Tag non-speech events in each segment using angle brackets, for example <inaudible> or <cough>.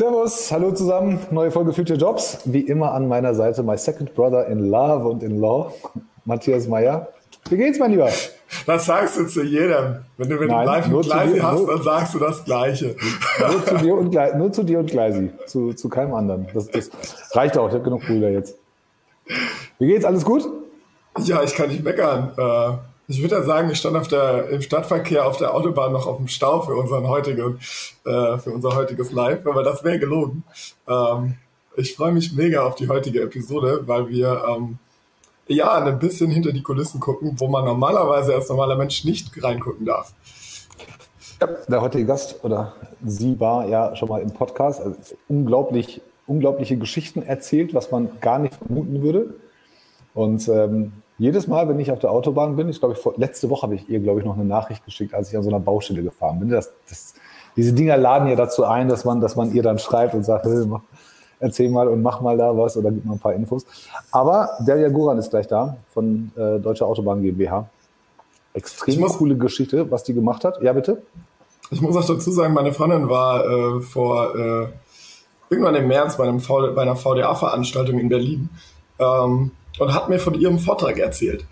Servus, hallo zusammen, neue Folge Future Jobs. Wie immer an meiner Seite my second brother in love und in law, Matthias Meyer. Wie geht's, mein Lieber? Das sagst du zu jedem. Wenn du mit dem Live und Gleisi hast, nur, dann sagst du das Gleiche. Nur zu dir <laughs> und, nur zu dir und Gleisi, zu, zu keinem anderen. Das, das reicht auch, ich habe genug Brüder jetzt. Wie geht's, alles gut? Ja, ich kann nicht meckern. Ich würde ja sagen, ich stand auf der, im Stadtverkehr auf der Autobahn noch auf dem Stau für, unseren heutigen, äh, für unser heutiges Live, aber das wäre gelogen. Ähm, ich freue mich mega auf die heutige Episode, weil wir ähm, ja ein bisschen hinter die Kulissen gucken, wo man normalerweise als normaler Mensch nicht reingucken darf. Der heutige Gast oder sie war ja schon mal im Podcast. Also unglaublich, unglaubliche Geschichten erzählt, was man gar nicht vermuten würde. Und ähm, jedes Mal, wenn ich auf der Autobahn bin, ich glaube, ich, letzte Woche habe ich ihr, glaube ich, noch eine Nachricht geschickt, als ich an so einer Baustelle gefahren bin. Das, das, diese Dinger laden ja dazu ein, dass man, dass man ihr dann schreibt und sagt, hey, mach, erzähl mal und mach mal da was oder gib mal ein paar Infos. Aber Delia Guran ist gleich da von äh, Deutsche Autobahn GmbH. Extrem muss, coole Geschichte, was die gemacht hat. Ja, bitte? Ich muss auch dazu sagen, meine Freundin war äh, vor äh, irgendwann im März bei, einem v, bei einer VDA-Veranstaltung in Berlin. Ähm, und hat mir von ihrem Vortrag erzählt.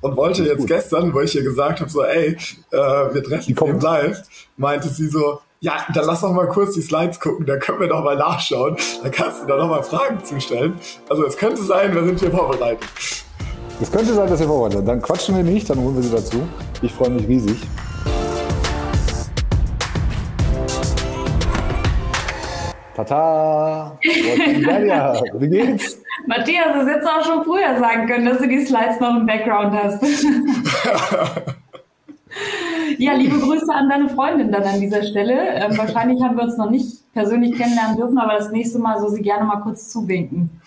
Und wollte jetzt gut. gestern, wo ich ihr gesagt habe, so, ey, äh, wir treffen uns live, meinte sie so, ja, dann lass doch mal kurz die Slides gucken, da können wir doch mal nachschauen. Da kannst du da noch mal Fragen zustellen. Also es könnte sein, wir sind hier vorbereitet. Es könnte sein, dass ihr vorbereitet seid. Dann quatschen wir nicht, dann holen wir sie dazu. Ich freue mich riesig. Tata! Wie geht's? <laughs> Matthias, du hättest auch schon früher sagen können, dass du die Slides noch im Background hast. <laughs> ja, liebe Grüße an deine Freundin dann an dieser Stelle. Ähm, wahrscheinlich haben wir uns noch nicht persönlich kennenlernen dürfen, aber das nächste Mal soll sie gerne mal kurz zuwinken. <laughs>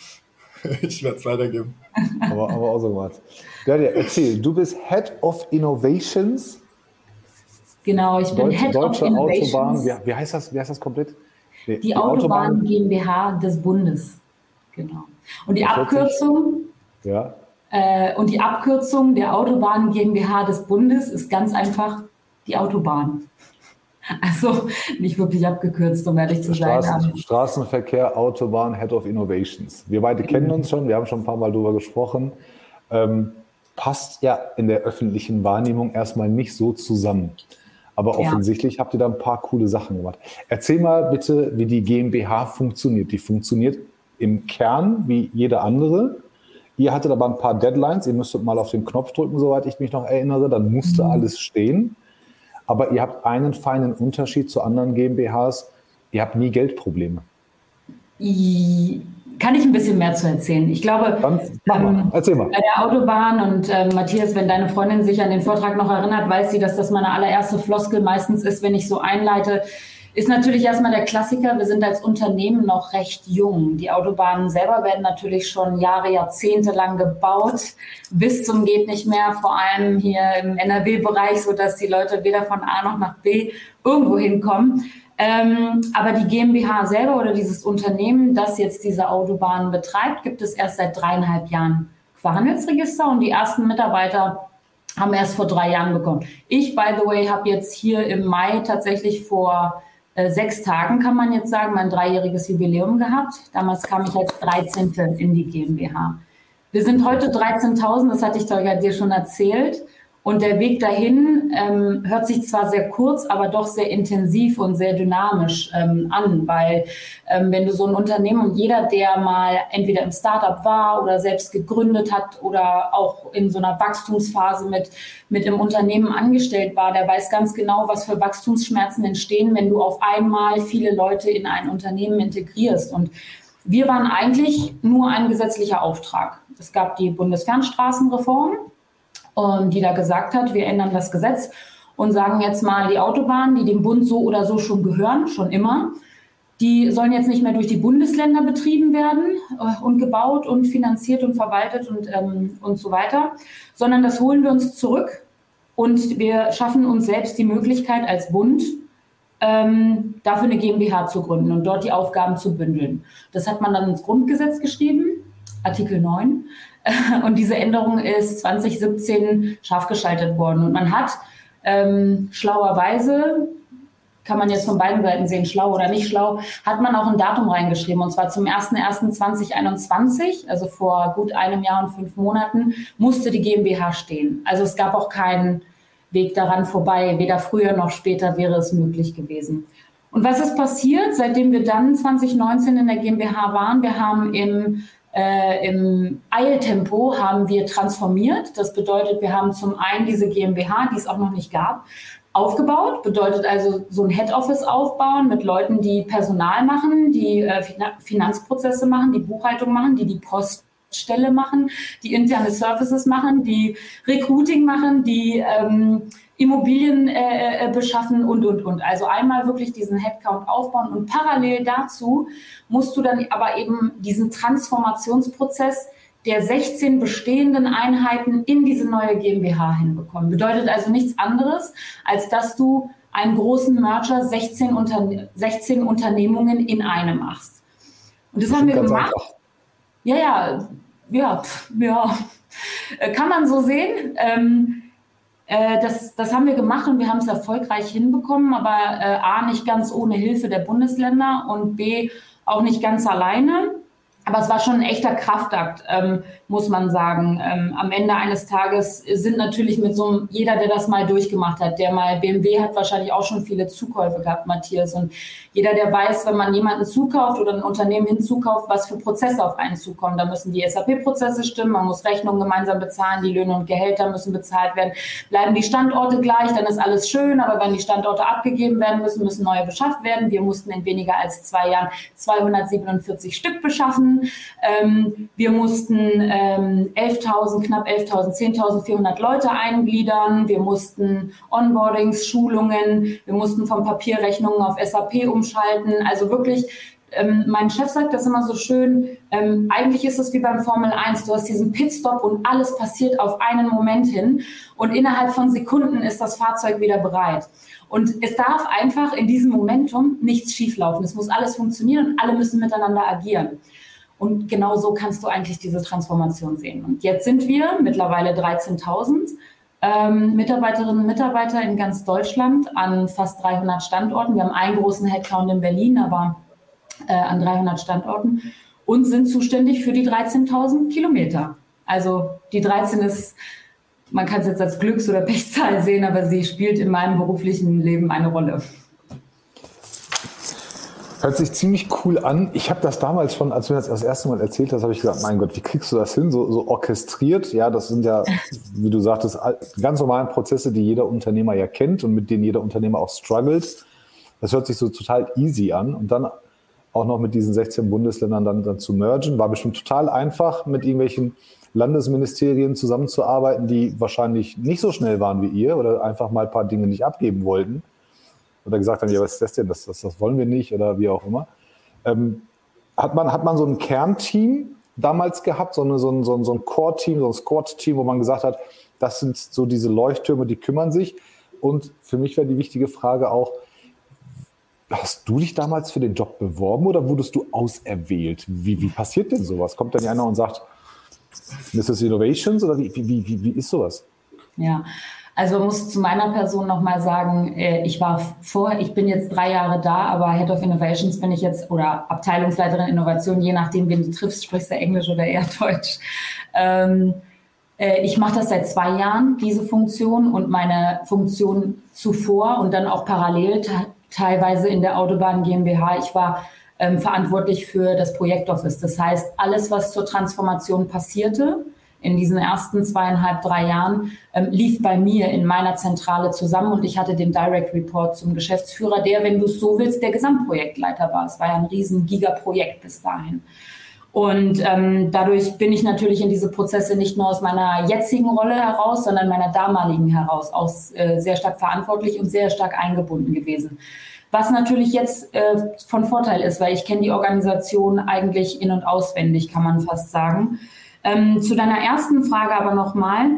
Ich werde es weitergeben. aber, aber auch so gemacht. Gerdia, erzähl, du bist Head of Innovations. Genau, ich bin Deutsche, Head Deutsche of Innovations. Autobahn, wie, wie, heißt das, wie heißt das komplett? Die, die, Autobahn, Autobahn GmbH des Bundes. Genau. Und die Abkürzung, ja. Äh, und die Abkürzung der Autobahn GmbH des Bundes ist ganz einfach die Autobahn. <laughs> Also nicht wirklich abgekürzt, um ehrlich zu sein. Straßen, Straßenverkehr, Autobahn, Head of Innovations. Wir beide kennen uns schon, wir haben schon ein paar Mal darüber gesprochen. Ähm, passt ja in der öffentlichen Wahrnehmung erstmal nicht so zusammen. Aber offensichtlich ja. habt ihr da ein paar coole Sachen gemacht. Erzähl mal bitte, wie die GmbH funktioniert. Die funktioniert im Kern wie jede andere. Ihr hattet aber ein paar Deadlines, ihr müsstet mal auf den Knopf drücken, soweit ich mich noch erinnere, dann musste mhm. alles stehen. Aber ihr habt einen feinen Unterschied zu anderen GmbHs, ihr habt nie Geldprobleme. Kann ich ein bisschen mehr zu erzählen? Ich glaube, ähm, Erzähl mal. bei der Autobahn und äh, Matthias, wenn deine Freundin sich an den Vortrag noch erinnert, weiß sie, dass das meine allererste Floskel meistens ist, wenn ich so einleite ist natürlich erstmal der Klassiker. Wir sind als Unternehmen noch recht jung. Die Autobahnen selber werden natürlich schon Jahre, Jahrzehnte lang gebaut, bis zum geht nicht mehr, vor allem hier im NRW-Bereich, so dass die Leute weder von A noch nach B irgendwo hinkommen. Ähm, aber die GmbH selber oder dieses Unternehmen, das jetzt diese Autobahnen betreibt, gibt es erst seit dreieinhalb Jahren Verhandelsregister und die ersten Mitarbeiter haben erst vor drei Jahren bekommen. Ich, by the way, habe jetzt hier im Mai tatsächlich vor äh, sechs Tagen, kann man jetzt sagen, mein dreijähriges Jubiläum gehabt. Damals kam ich als 13. in die GmbH. Wir sind heute 13.000, das hatte ich dir schon erzählt. Und der Weg dahin ähm, hört sich zwar sehr kurz, aber doch sehr intensiv und sehr dynamisch ähm, an, weil ähm, wenn du so ein Unternehmen und jeder, der mal entweder im Startup war oder selbst gegründet hat oder auch in so einer Wachstumsphase mit, mit im Unternehmen angestellt war, der weiß ganz genau, was für Wachstumsschmerzen entstehen, wenn du auf einmal viele Leute in ein Unternehmen integrierst. Und wir waren eigentlich nur ein gesetzlicher Auftrag. Es gab die Bundesfernstraßenreform ähm, die da gesagt hat, wir ändern das Gesetz und sagen jetzt mal, die Autobahnen, die dem Bund so oder so schon gehören, schon immer, die sollen jetzt nicht mehr durch die Bundesländer betrieben werden äh, und gebaut und finanziert und verwaltet und, ähm, und so weiter, sondern das holen wir uns zurück und wir schaffen uns selbst die Möglichkeit als Bund, ähm, dafür eine GmbH zu gründen und dort die Aufgaben zu bündeln. Das hat man dann ins Grundgesetz geschrieben, Artikel 9. <laughs> Und diese Änderung ist 2017 scharf geschaltet worden. Und man hat ähm, schlauerweise kann man jetzt von beiden Seiten sehen, schlau oder nicht schlau, hat man auch ein Datum reingeschrieben und zwar zum 01.01.2021, also vor gut einem Jahr und fünf Monaten, musste die GmbH stehen. Also es gab auch keinen Weg daran vorbei, weder früher noch später wäre es möglich gewesen. Und was ist passiert, seitdem wir dann 2019 in der GmbH waren? Wir haben im äh, Im Eiltempo haben wir transformiert. Das bedeutet, wir haben zum einen diese GmbH, die es auch noch nicht gab, aufgebaut. Bedeutet also so ein Head Office aufbauen mit Leuten, die Personal machen, die äh, Finanzprozesse machen, die Buchhaltung machen, die die Poststelle machen, die interne Services machen, die Recruiting machen, die ähm, Immobilien äh, äh, beschaffen und, und, und. Also einmal wirklich diesen Headcount aufbauen und parallel dazu musst du dann aber eben diesen Transformationsprozess der 16 bestehenden Einheiten in diese neue GmbH hinbekommen. Bedeutet also nichts anderes, als dass du einen großen Merger 16, Unterne 16 Unternehmungen in einem machst. Und das, das haben wir gemacht. Einfach. Ja, ja, ja, ja. Kann man so sehen. Ähm, äh, das, das haben wir gemacht und wir haben es erfolgreich hinbekommen, aber äh, A, nicht ganz ohne Hilfe der Bundesländer und B, auch nicht ganz alleine. Aber es war schon ein echter Kraftakt, ähm, muss man sagen. Ähm, am Ende eines Tages sind natürlich mit so einem, jeder, der das mal durchgemacht hat, der mal BMW hat wahrscheinlich auch schon viele Zukäufe gehabt, Matthias. Und jeder, der weiß, wenn man jemanden zukauft oder ein Unternehmen hinzukauft, was für Prozesse auf einen zukommen. Da müssen die SAP-Prozesse stimmen, man muss Rechnungen gemeinsam bezahlen, die Löhne und Gehälter müssen bezahlt werden. Bleiben die Standorte gleich, dann ist alles schön, aber wenn die Standorte abgegeben werden müssen, müssen neue beschafft werden. Wir mussten in weniger als zwei Jahren 247 Stück beschaffen. Ähm, wir mussten ähm, 11.000, knapp 11.000, 10.400 Leute eingliedern. Wir mussten Onboardings, Schulungen, wir mussten von Papierrechnungen auf SAP umschalten. Also wirklich ähm, mein Chef sagt das immer so schön, ähm, eigentlich ist es wie beim Formel 1, du hast diesen Pitstop und alles passiert auf einen Moment hin und innerhalb von Sekunden ist das Fahrzeug wieder bereit. Und es darf einfach in diesem Momentum nichts schieflaufen. Es muss alles funktionieren und alle müssen miteinander agieren. Und genau so kannst du eigentlich diese Transformation sehen. Und jetzt sind wir mittlerweile 13.000 ähm, Mitarbeiterinnen und Mitarbeiter in ganz Deutschland an fast 300 Standorten. Wir haben einen großen Headcount in Berlin, aber äh, an 300 Standorten und sind zuständig für die 13.000 Kilometer. Also die 13 ist, man kann es jetzt als Glücks- oder Pechzahl sehen, aber sie spielt in meinem beruflichen Leben eine Rolle. Hört sich ziemlich cool an. Ich habe das damals schon, als du das das erste Mal erzählt hast, habe ich gedacht, mein Gott, wie kriegst du das hin? So, so orchestriert. Ja, das sind ja, wie du sagtest, ganz normalen Prozesse, die jeder Unternehmer ja kennt und mit denen jeder Unternehmer auch struggelt. Das hört sich so total easy an. Und dann auch noch mit diesen 16 Bundesländern dann, dann zu mergen. War bestimmt total einfach, mit irgendwelchen Landesministerien zusammenzuarbeiten, die wahrscheinlich nicht so schnell waren wie ihr oder einfach mal ein paar Dinge nicht abgeben wollten oder gesagt haben, ja, was ist das denn, das, das, das wollen wir nicht oder wie auch immer. Ähm, hat, man, hat man so ein Kernteam damals gehabt, so, eine, so ein, so ein, so ein Core-Team, so ein Squad-Team, wo man gesagt hat, das sind so diese Leuchttürme, die kümmern sich. Und für mich wäre die wichtige Frage auch, hast du dich damals für den Job beworben oder wurdest du auserwählt? Wie, wie passiert denn sowas? Kommt dann einer und sagt, Mrs. Innovations oder wie, wie, wie, wie ist sowas? Ja, also muss zu meiner Person nochmal sagen, äh, ich war vor, ich bin jetzt drei Jahre da, aber Head of Innovations bin ich jetzt oder Abteilungsleiterin Innovation, je nachdem, wen du triffst, sprichst du Englisch oder eher <laughs> Deutsch. Ähm, äh, ich mache das seit zwei Jahren, diese Funktion und meine Funktion zuvor und dann auch parallel teilweise in der Autobahn GmbH. Ich war ähm, verantwortlich für das Projektoffice. Das heißt, alles, was zur Transformation passierte, in diesen ersten zweieinhalb, drei Jahren ähm, lief bei mir in meiner Zentrale zusammen und ich hatte den Direct Report zum Geschäftsführer, der, wenn du es so willst, der Gesamtprojektleiter war. Es war ja ein riesen Gigaprojekt bis dahin. Und ähm, dadurch bin ich natürlich in diese Prozesse nicht nur aus meiner jetzigen Rolle heraus, sondern meiner damaligen heraus auch äh, sehr stark verantwortlich und sehr stark eingebunden gewesen. Was natürlich jetzt äh, von Vorteil ist, weil ich kenne die Organisation eigentlich in- und auswendig, kann man fast sagen. Ähm, zu deiner ersten Frage aber nochmal.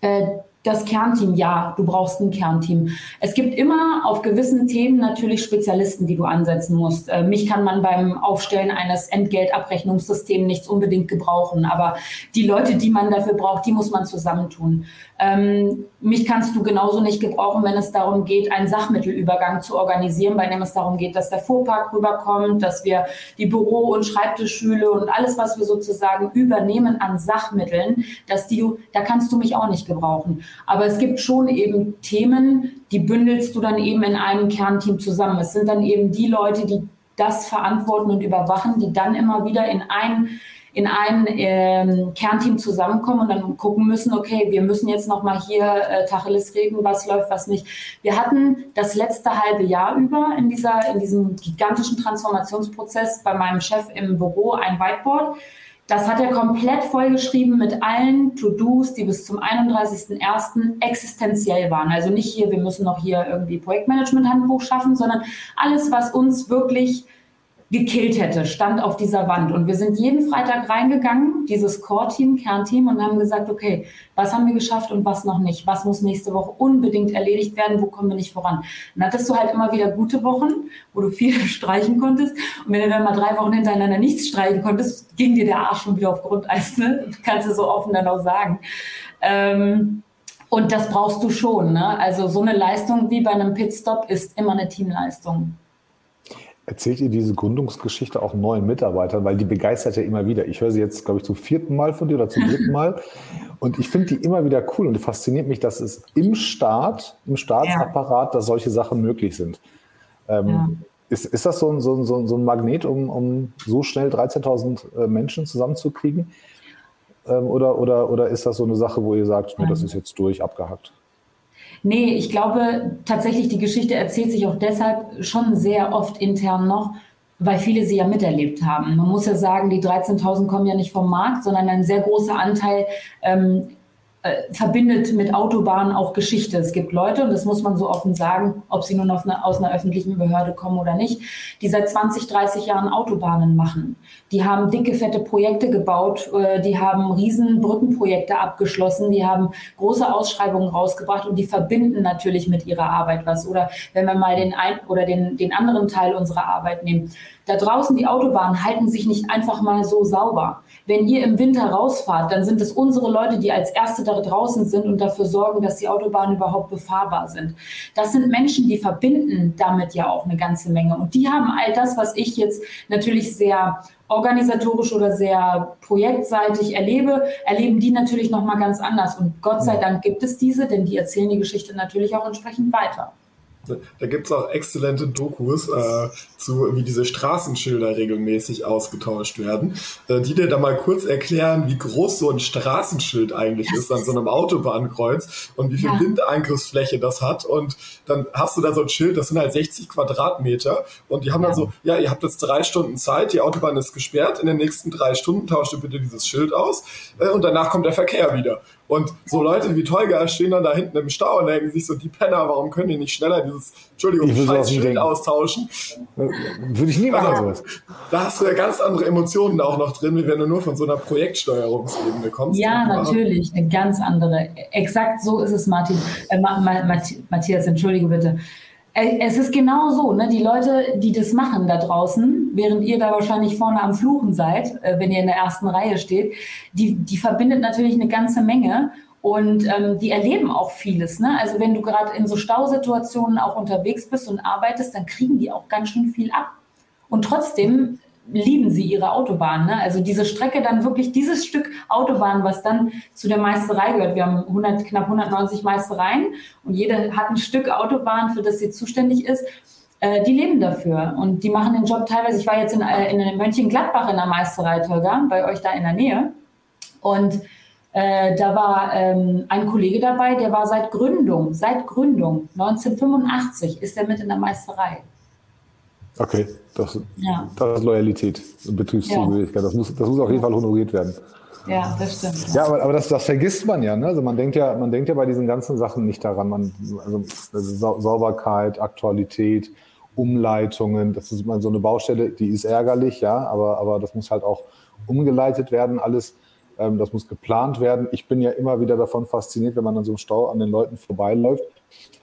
Äh, das Kernteam, ja, du brauchst ein Kernteam. Es gibt immer auf gewissen Themen natürlich Spezialisten, die du ansetzen musst. Äh, mich kann man beim Aufstellen eines Entgeltabrechnungssystems nichts unbedingt gebrauchen, aber die Leute, die man dafür braucht, die muss man zusammentun. Ähm, mich kannst du genauso nicht gebrauchen, wenn es darum geht, einen Sachmittelübergang zu organisieren, bei dem es darum geht, dass der Fuhrpark rüberkommt, dass wir die Büro- und Schreibtischschüle und alles, was wir sozusagen übernehmen an Sachmitteln, dass die, da kannst du mich auch nicht gebrauchen. Aber es gibt schon eben Themen, die bündelst du dann eben in einem Kernteam zusammen. Es sind dann eben die Leute, die das verantworten und überwachen, die dann immer wieder in ein in ein ähm, Kernteam zusammenkommen und dann gucken müssen, okay, wir müssen jetzt nochmal hier äh, Tacheles reden, was läuft, was nicht. Wir hatten das letzte halbe Jahr über in, dieser, in diesem gigantischen Transformationsprozess bei meinem Chef im Büro ein Whiteboard. Das hat er komplett vollgeschrieben mit allen To-Dos, die bis zum 31.01. existenziell waren. Also nicht hier, wir müssen noch hier irgendwie Projektmanagement-Handbuch schaffen, sondern alles, was uns wirklich gekillt hätte, stand auf dieser Wand. Und wir sind jeden Freitag reingegangen, dieses Core-Team, Kernteam, und haben gesagt, okay, was haben wir geschafft und was noch nicht? Was muss nächste Woche unbedingt erledigt werden? Wo kommen wir nicht voran? Dann hattest du halt immer wieder gute Wochen, wo du viel <laughs> streichen konntest. Und wenn du dann mal drei Wochen hintereinander nichts streichen konntest, ging dir der Arsch schon wieder auf Grundeis. Ne? <laughs> Kannst du so offen dann auch sagen. Ähm, und das brauchst du schon. Ne? Also so eine Leistung wie bei einem Pitstop ist immer eine Teamleistung. Erzählt ihr diese Gründungsgeschichte auch neuen Mitarbeitern, weil die begeistert ja immer wieder. Ich höre sie jetzt, glaube ich, zum vierten Mal von dir oder zum dritten Mal. <laughs> Und ich finde die immer wieder cool und fasziniert mich, dass es im Staat, im Staatsapparat, dass solche Sachen möglich sind. Ähm, ja. ist, ist das so ein, so ein, so ein Magnet, um, um so schnell 13.000 äh, Menschen zusammenzukriegen? Ähm, oder, oder, oder ist das so eine Sache, wo ihr sagt, nee, das ist jetzt durch, abgehackt? Nee, ich glaube tatsächlich, die Geschichte erzählt sich auch deshalb schon sehr oft intern noch, weil viele sie ja miterlebt haben. Man muss ja sagen, die 13.000 kommen ja nicht vom Markt, sondern ein sehr großer Anteil ähm, äh, verbindet mit Autobahnen auch Geschichte. Es gibt Leute, und das muss man so offen sagen, ob sie nun eine, aus einer öffentlichen Behörde kommen oder nicht, die seit 20, 30 Jahren Autobahnen machen. Die haben dicke, fette Projekte gebaut, äh, die haben riesen Brückenprojekte abgeschlossen, die haben große Ausschreibungen rausgebracht und die verbinden natürlich mit ihrer Arbeit was. Oder wenn wir mal den ein oder den, den anderen Teil unserer Arbeit nehmen. Da draußen die Autobahnen halten sich nicht einfach mal so sauber. Wenn ihr im Winter rausfahrt, dann sind es unsere Leute, die als Erste da draußen sind und dafür sorgen, dass die Autobahnen überhaupt befahrbar sind. Das sind Menschen, die verbinden damit ja auch eine ganze Menge. Und die haben all das, was ich jetzt natürlich sehr organisatorisch oder sehr projektseitig erlebe, erleben die natürlich noch mal ganz anders. Und Gott sei Dank gibt es diese, denn die erzählen die Geschichte natürlich auch entsprechend weiter. Da gibt es auch exzellente Dokus äh, zu, wie diese Straßenschilder regelmäßig ausgetauscht werden, äh, die dir da mal kurz erklären, wie groß so ein Straßenschild eigentlich ist an so einem Autobahnkreuz und wie viel ja. Windeingriffsfläche das hat. Und dann hast du da so ein Schild, das sind halt 60 Quadratmeter und die haben ja. dann so, ja, ihr habt jetzt drei Stunden Zeit, die Autobahn ist gesperrt, in den nächsten drei Stunden tauscht ihr bitte dieses Schild aus äh, und danach kommt der Verkehr wieder. Und so Leute wie Tolga stehen dann da hinten im Stau und denken sich so, die Penner, warum können die nicht schneller dieses, Entschuldigung, scheiß Schild austauschen? Würde ich nie machen, also, sowas. Da hast du ja ganz andere Emotionen auch noch drin, wie wenn du nur von so einer Projektsteuerungsebene kommst. Ja, natürlich, eine ganz andere. Exakt so ist es, Martin. Äh, Matthias, entschuldige bitte. Es ist genau so, ne? die Leute, die das machen da draußen, während ihr da wahrscheinlich vorne am Fluchen seid, äh, wenn ihr in der ersten Reihe steht, die, die verbindet natürlich eine ganze Menge und ähm, die erleben auch vieles. Ne? Also wenn du gerade in so Stausituationen auch unterwegs bist und arbeitest, dann kriegen die auch ganz schön viel ab. Und trotzdem lieben sie ihre Autobahn. Ne? Also diese Strecke dann wirklich, dieses Stück Autobahn, was dann zu der Meisterei gehört. Wir haben 100, knapp 190 Meistereien und jede hat ein Stück Autobahn, für das sie zuständig ist. Äh, die leben dafür und die machen den Job teilweise. Ich war jetzt in, äh, in Mönchengladbach in der Meisterei, Tolga, bei euch da in der Nähe. Und äh, da war ähm, ein Kollege dabei, der war seit Gründung, seit Gründung, 1985 ist er mit in der Meisterei. Okay, das, ja. das ist Loyalität und Betriebszugehörigkeit. Das, muss, das muss auf jeden Fall honoriert werden. Ja, das stimmt. Ja, aber, aber das, das vergisst man ja. Ne? Also man denkt ja, man denkt ja bei diesen ganzen Sachen nicht daran. Man, also, also Sauberkeit, Aktualität, Umleitungen, das ist mal so eine Baustelle, die ist ärgerlich, ja, aber, aber das muss halt auch umgeleitet werden, alles. Ähm, das muss geplant werden. Ich bin ja immer wieder davon fasziniert, wenn man an so einem Stau an den Leuten vorbeiläuft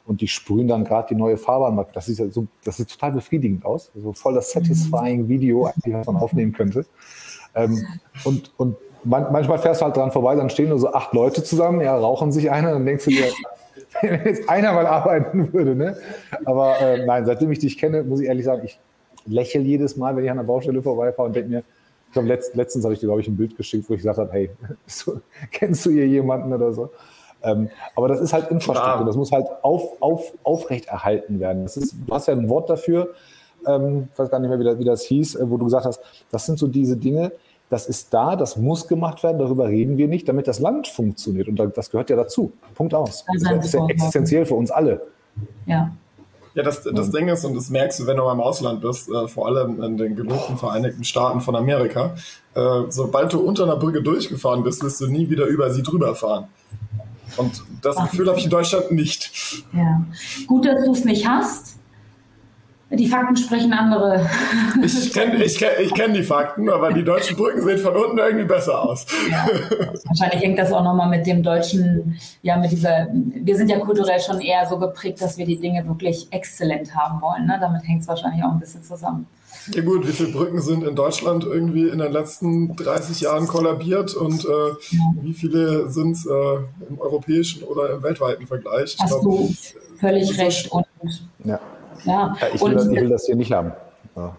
und die sprühen dann gerade die neue Fahrbahn. Das sieht, ja so, das sieht total befriedigend aus. So voll das satisfying Video, was man aufnehmen könnte. Ähm, und, und man, manchmal fährst du halt dran vorbei, dann stehen nur so acht Leute zusammen, ja, rauchen sich einer, dann denkst du dir, <laughs> wenn jetzt einer mal arbeiten würde, ne? Aber äh, nein, seitdem ich dich kenne, muss ich ehrlich sagen, ich lächle jedes Mal, wenn ich an der Baustelle vorbeifahre und denke mir, glaube, letzt, letztens habe ich dir, glaube ich, ein Bild geschickt, wo ich gesagt habe, hey, <laughs> so, kennst du hier jemanden oder so? Ähm, aber das ist halt Infrastruktur, das muss halt auf, auf, aufrechterhalten werden. Das ist, du hast ja ein Wort dafür, ähm, ich weiß gar nicht mehr, wie das, wie das hieß, äh, wo du gesagt hast, das sind so diese Dinge, das ist da, das muss gemacht werden, darüber reden wir nicht, damit das Land funktioniert. Und das gehört ja dazu. Punkt aus. Das ist ja existenziell für uns alle. Ja. Ja, das, das Ding ist, und das merkst du, wenn du mal im Ausland bist, äh, vor allem in den gelobten Vereinigten Staaten von Amerika, äh, sobald du unter einer Brücke durchgefahren bist, wirst du nie wieder über sie drüber fahren. Und das Ach, Gefühl habe ich in Deutschland nicht. Ja. Gut, dass du es nicht hast. Die Fakten sprechen andere. Ich kenne ich kenn, ich kenn die Fakten, aber die deutschen Brücken sehen von unten irgendwie besser aus. Ja, wahrscheinlich hängt das auch nochmal mit dem deutschen, ja, mit dieser, wir sind ja kulturell schon eher so geprägt, dass wir die Dinge wirklich exzellent haben wollen. Ne? Damit hängt es wahrscheinlich auch ein bisschen zusammen. Ja gut, wie viele Brücken sind in Deutschland irgendwie in den letzten 30 Jahren kollabiert und äh, ja. wie viele sind äh, im europäischen oder im weltweiten Vergleich? Hast glaub, du völlig recht. Und ja. Ja. ja ich, will das, ich, will das, hier nicht haben. Ja.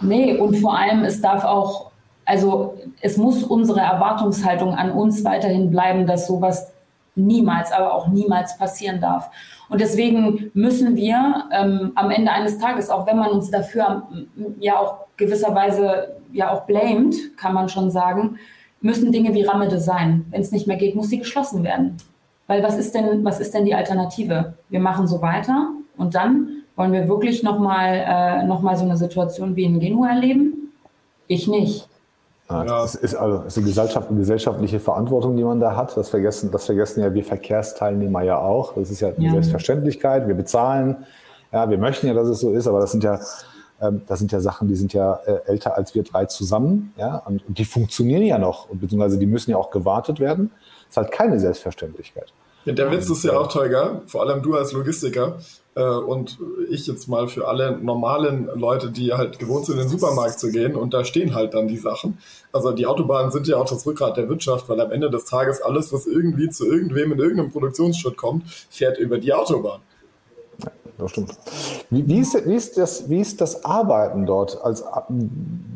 Nee, und vor allem, es darf auch, also es muss unsere Erwartungshaltung an uns weiterhin bleiben, dass sowas niemals, aber auch niemals passieren darf. Und deswegen müssen wir ähm, am Ende eines Tages, auch wenn man uns dafür ja auch gewisserweise ja auch blamed, kann man schon sagen, müssen Dinge wie Ramede sein. Wenn es nicht mehr geht, muss sie geschlossen werden. Weil was ist denn, was ist denn die Alternative? Wir machen so weiter und dann wollen wir wirklich nochmal äh, noch so eine Situation wie in Genua erleben? Ich nicht. Ja, das ist also das ist eine, Gesellschaft, eine gesellschaftliche Verantwortung, die man da hat. Das vergessen, das vergessen ja wir Verkehrsteilnehmer ja auch. Das ist ja eine ja. Selbstverständlichkeit. Wir bezahlen. Ja, wir möchten ja, dass es so ist, aber das sind ja, ähm, das sind ja Sachen, die sind ja äh, älter als wir drei zusammen. Ja, und, und die funktionieren ja noch, beziehungsweise die müssen ja auch gewartet werden. Das ist halt keine Selbstverständlichkeit. Ja, der Witz ist ja auch, Teuger, vor allem du als Logistiker äh, und ich jetzt mal für alle normalen Leute, die halt gewohnt sind, in den Supermarkt zu gehen und da stehen halt dann die Sachen. Also die Autobahnen sind ja auch das Rückgrat der Wirtschaft, weil am Ende des Tages alles, was irgendwie zu irgendwem in irgendeinem Produktionsschritt kommt, fährt über die Autobahn. Ja, das stimmt. Wie, wie, ist, wie, ist das, wie ist das Arbeiten dort, als,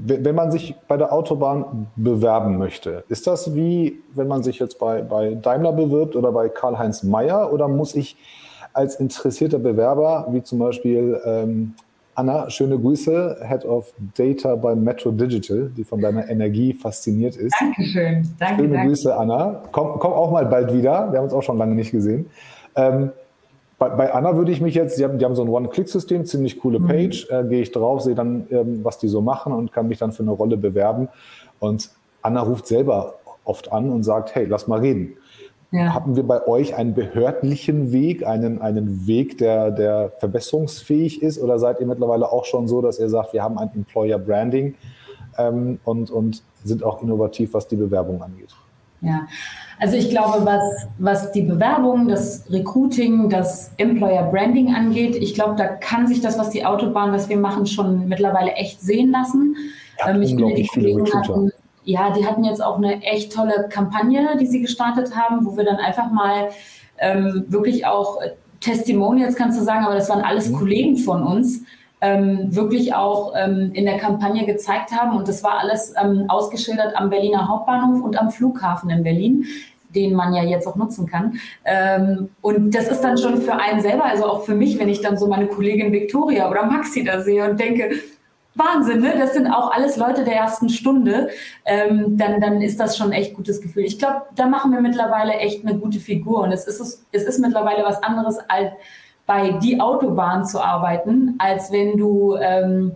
wenn man sich bei der Autobahn bewerben möchte? Ist das wie, wenn man sich jetzt bei, bei Daimler bewirbt oder bei Karl-Heinz Mayer oder muss ich als interessierter Bewerber, wie zum Beispiel ähm, Anna, schöne Grüße, Head of Data bei Metro Digital, die von deiner Energie fasziniert ist. Dankeschön. Danke, schöne danke. Grüße, Anna. Komm, komm auch mal bald wieder. Wir haben uns auch schon lange nicht gesehen. Ähm, bei, bei, Anna würde ich mich jetzt, die haben, die haben so ein One-Click-System, ziemlich coole mhm. Page, mhm. äh, gehe ich drauf, sehe dann, ähm, was die so machen und kann mich dann für eine Rolle bewerben. Und Anna ruft selber oft an und sagt, hey, lass mal reden. Ja. Haben wir bei euch einen behördlichen Weg, einen, einen Weg, der, der verbesserungsfähig ist? Oder seid ihr mittlerweile auch schon so, dass ihr sagt, wir haben ein Employer Branding ähm, und, und sind auch innovativ, was die Bewerbung angeht? Ja, also ich glaube, was, was die Bewerbung, das Recruiting, das Employer Branding angeht, ich glaube, da kann sich das, was die Autobahn, was wir machen, schon mittlerweile echt sehen lassen. Ja, ähm, ich finde, die Kollegen hatten ja, die hatten jetzt auch eine echt tolle Kampagne, die sie gestartet haben, wo wir dann einfach mal ähm, wirklich auch äh, Testimonials, kannst du sagen, aber das waren alles mhm. Kollegen von uns, ähm, wirklich auch ähm, in der Kampagne gezeigt haben. Und das war alles ähm, ausgeschildert am Berliner Hauptbahnhof und am Flughafen in Berlin den man ja jetzt auch nutzen kann. Ähm, und das ist dann schon für einen selber, also auch für mich, wenn ich dann so meine Kollegin Victoria oder Maxi da sehe und denke, Wahnsinn, ne? Das sind auch alles Leute der ersten Stunde. Ähm, dann, dann ist das schon echt gutes Gefühl. Ich glaube, da machen wir mittlerweile echt eine gute Figur. Und es ist, es ist mittlerweile was anderes, als bei die Autobahn zu arbeiten, als wenn du ähm,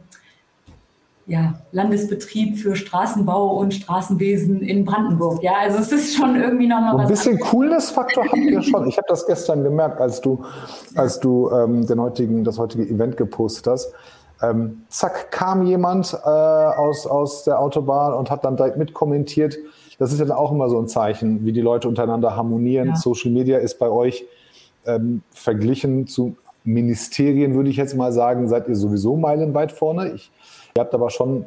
ja, Landesbetrieb für Straßenbau und Straßenwesen in Brandenburg. Ja, also es ist schon irgendwie nochmal was. Ein bisschen Coolness-Faktor habt ihr schon. Ich habe das gestern gemerkt, als du, als du ähm, den heutigen, das heutige Event gepostet hast Ähm, zack, kam jemand äh, aus, aus der Autobahn und hat dann direkt mitkommentiert. Das ist ja dann auch immer so ein Zeichen, wie die Leute untereinander harmonieren. Ja. Social Media ist bei euch ähm, verglichen zu Ministerien, würde ich jetzt mal sagen, seid ihr sowieso meilenweit vorne. Ich, ihr habt aber schon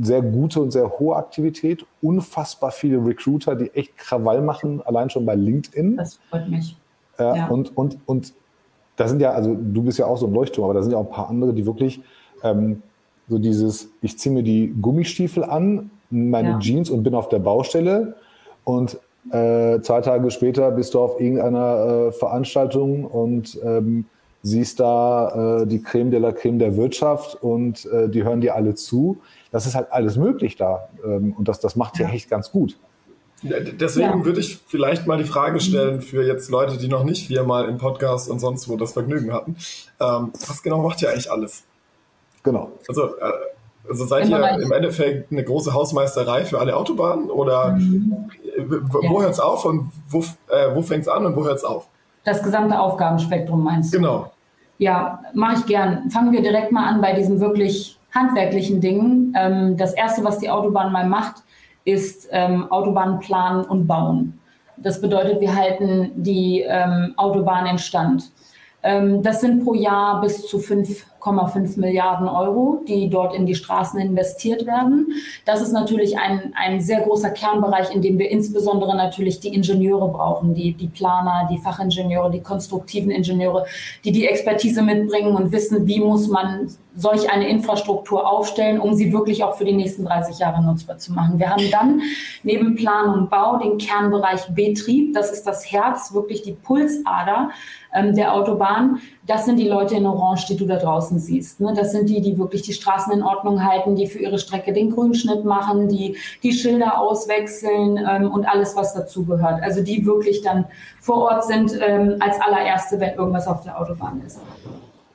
sehr gute und sehr hohe Aktivität, unfassbar viele Recruiter, die echt Krawall machen, allein schon bei LinkedIn. Das freut mich. Äh, ja. Und, und, und da sind ja, also du bist ja auch so ein Leuchtturm, aber da sind ja auch ein paar andere, die wirklich ähm, so dieses, ich ziehe mir die Gummistiefel an, meine ja. Jeans und bin auf der Baustelle und äh, zwei Tage später bist du auf irgendeiner äh, Veranstaltung und ähm, siehst da äh, die Creme de la Creme der Wirtschaft und äh, die hören dir alle zu. Das ist halt alles möglich da ähm, und das, das macht ja echt ganz gut. Deswegen ja. würde ich vielleicht mal die Frage stellen für jetzt Leute, die noch nicht viermal im Podcast und sonst wo das Vergnügen hatten. Ähm, was genau macht ihr eigentlich alles? Genau. Also, äh, also seid ihr im Endeffekt eine große Hausmeisterei für alle Autobahnen oder mhm. wo ja. hört es auf und wo, äh, wo fängt es an und wo hört es auf? Das gesamte Aufgabenspektrum meinst du? Genau. Ja, mache ich gern. Fangen wir direkt mal an bei diesen wirklich handwerklichen Dingen. Ähm, das erste, was die Autobahn mal macht, ist ähm, Autobahnen planen und bauen. Das bedeutet, wir halten die ähm, Autobahn in Stand. Ähm, das sind pro Jahr bis zu 5,5 Milliarden Euro, die dort in die Straßen investiert werden. Das ist natürlich ein, ein sehr großer Kernbereich, in dem wir insbesondere natürlich die Ingenieure brauchen, die, die Planer, die Fachingenieure, die konstruktiven Ingenieure, die die Expertise mitbringen und wissen, wie muss man solch eine Infrastruktur aufstellen, um sie wirklich auch für die nächsten 30 Jahre nutzbar zu machen. Wir haben dann neben Plan und Bau den Kernbereich Betrieb. Das ist das Herz, wirklich die Pulsader ähm, der Autobahn. Das sind die Leute in Orange, die du da draußen siehst. Ne? Das sind die, die wirklich die Straßen in Ordnung halten, die für ihre Strecke den Grünschnitt machen, die die Schilder auswechseln ähm, und alles, was dazugehört. Also die wirklich dann vor Ort sind ähm, als allererste, wenn irgendwas auf der Autobahn ist.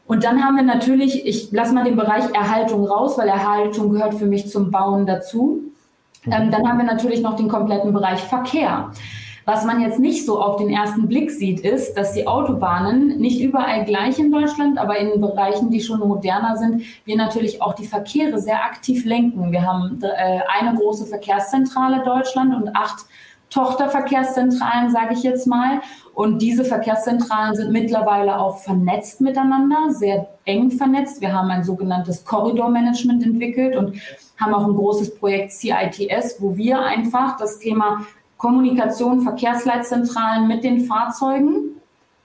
Und dann haben wir natürlich, ich lasse mal den Bereich Erhaltung raus, weil Erhaltung gehört für mich zum Bauen dazu. Ähm, dann haben wir natürlich noch den kompletten Bereich Verkehr. Was man jetzt nicht so auf den ersten Blick sieht, ist, dass die Autobahnen nicht überall gleich in Deutschland, aber in Bereichen, die schon moderner sind, wir natürlich auch die Verkehre sehr aktiv lenken. Wir haben äh, eine große Verkehrszentrale Deutschland und acht Tochterverkehrszentralen, sage ich jetzt mal. Und diese Verkehrszentralen sind mittlerweile auch vernetzt miteinander, sehr eng vernetzt. Wir haben ein sogenanntes Korridormanagement entwickelt und haben auch ein großes Projekt CITS, wo wir einfach das Thema Kommunikation, Verkehrsleitzentralen mit den Fahrzeugen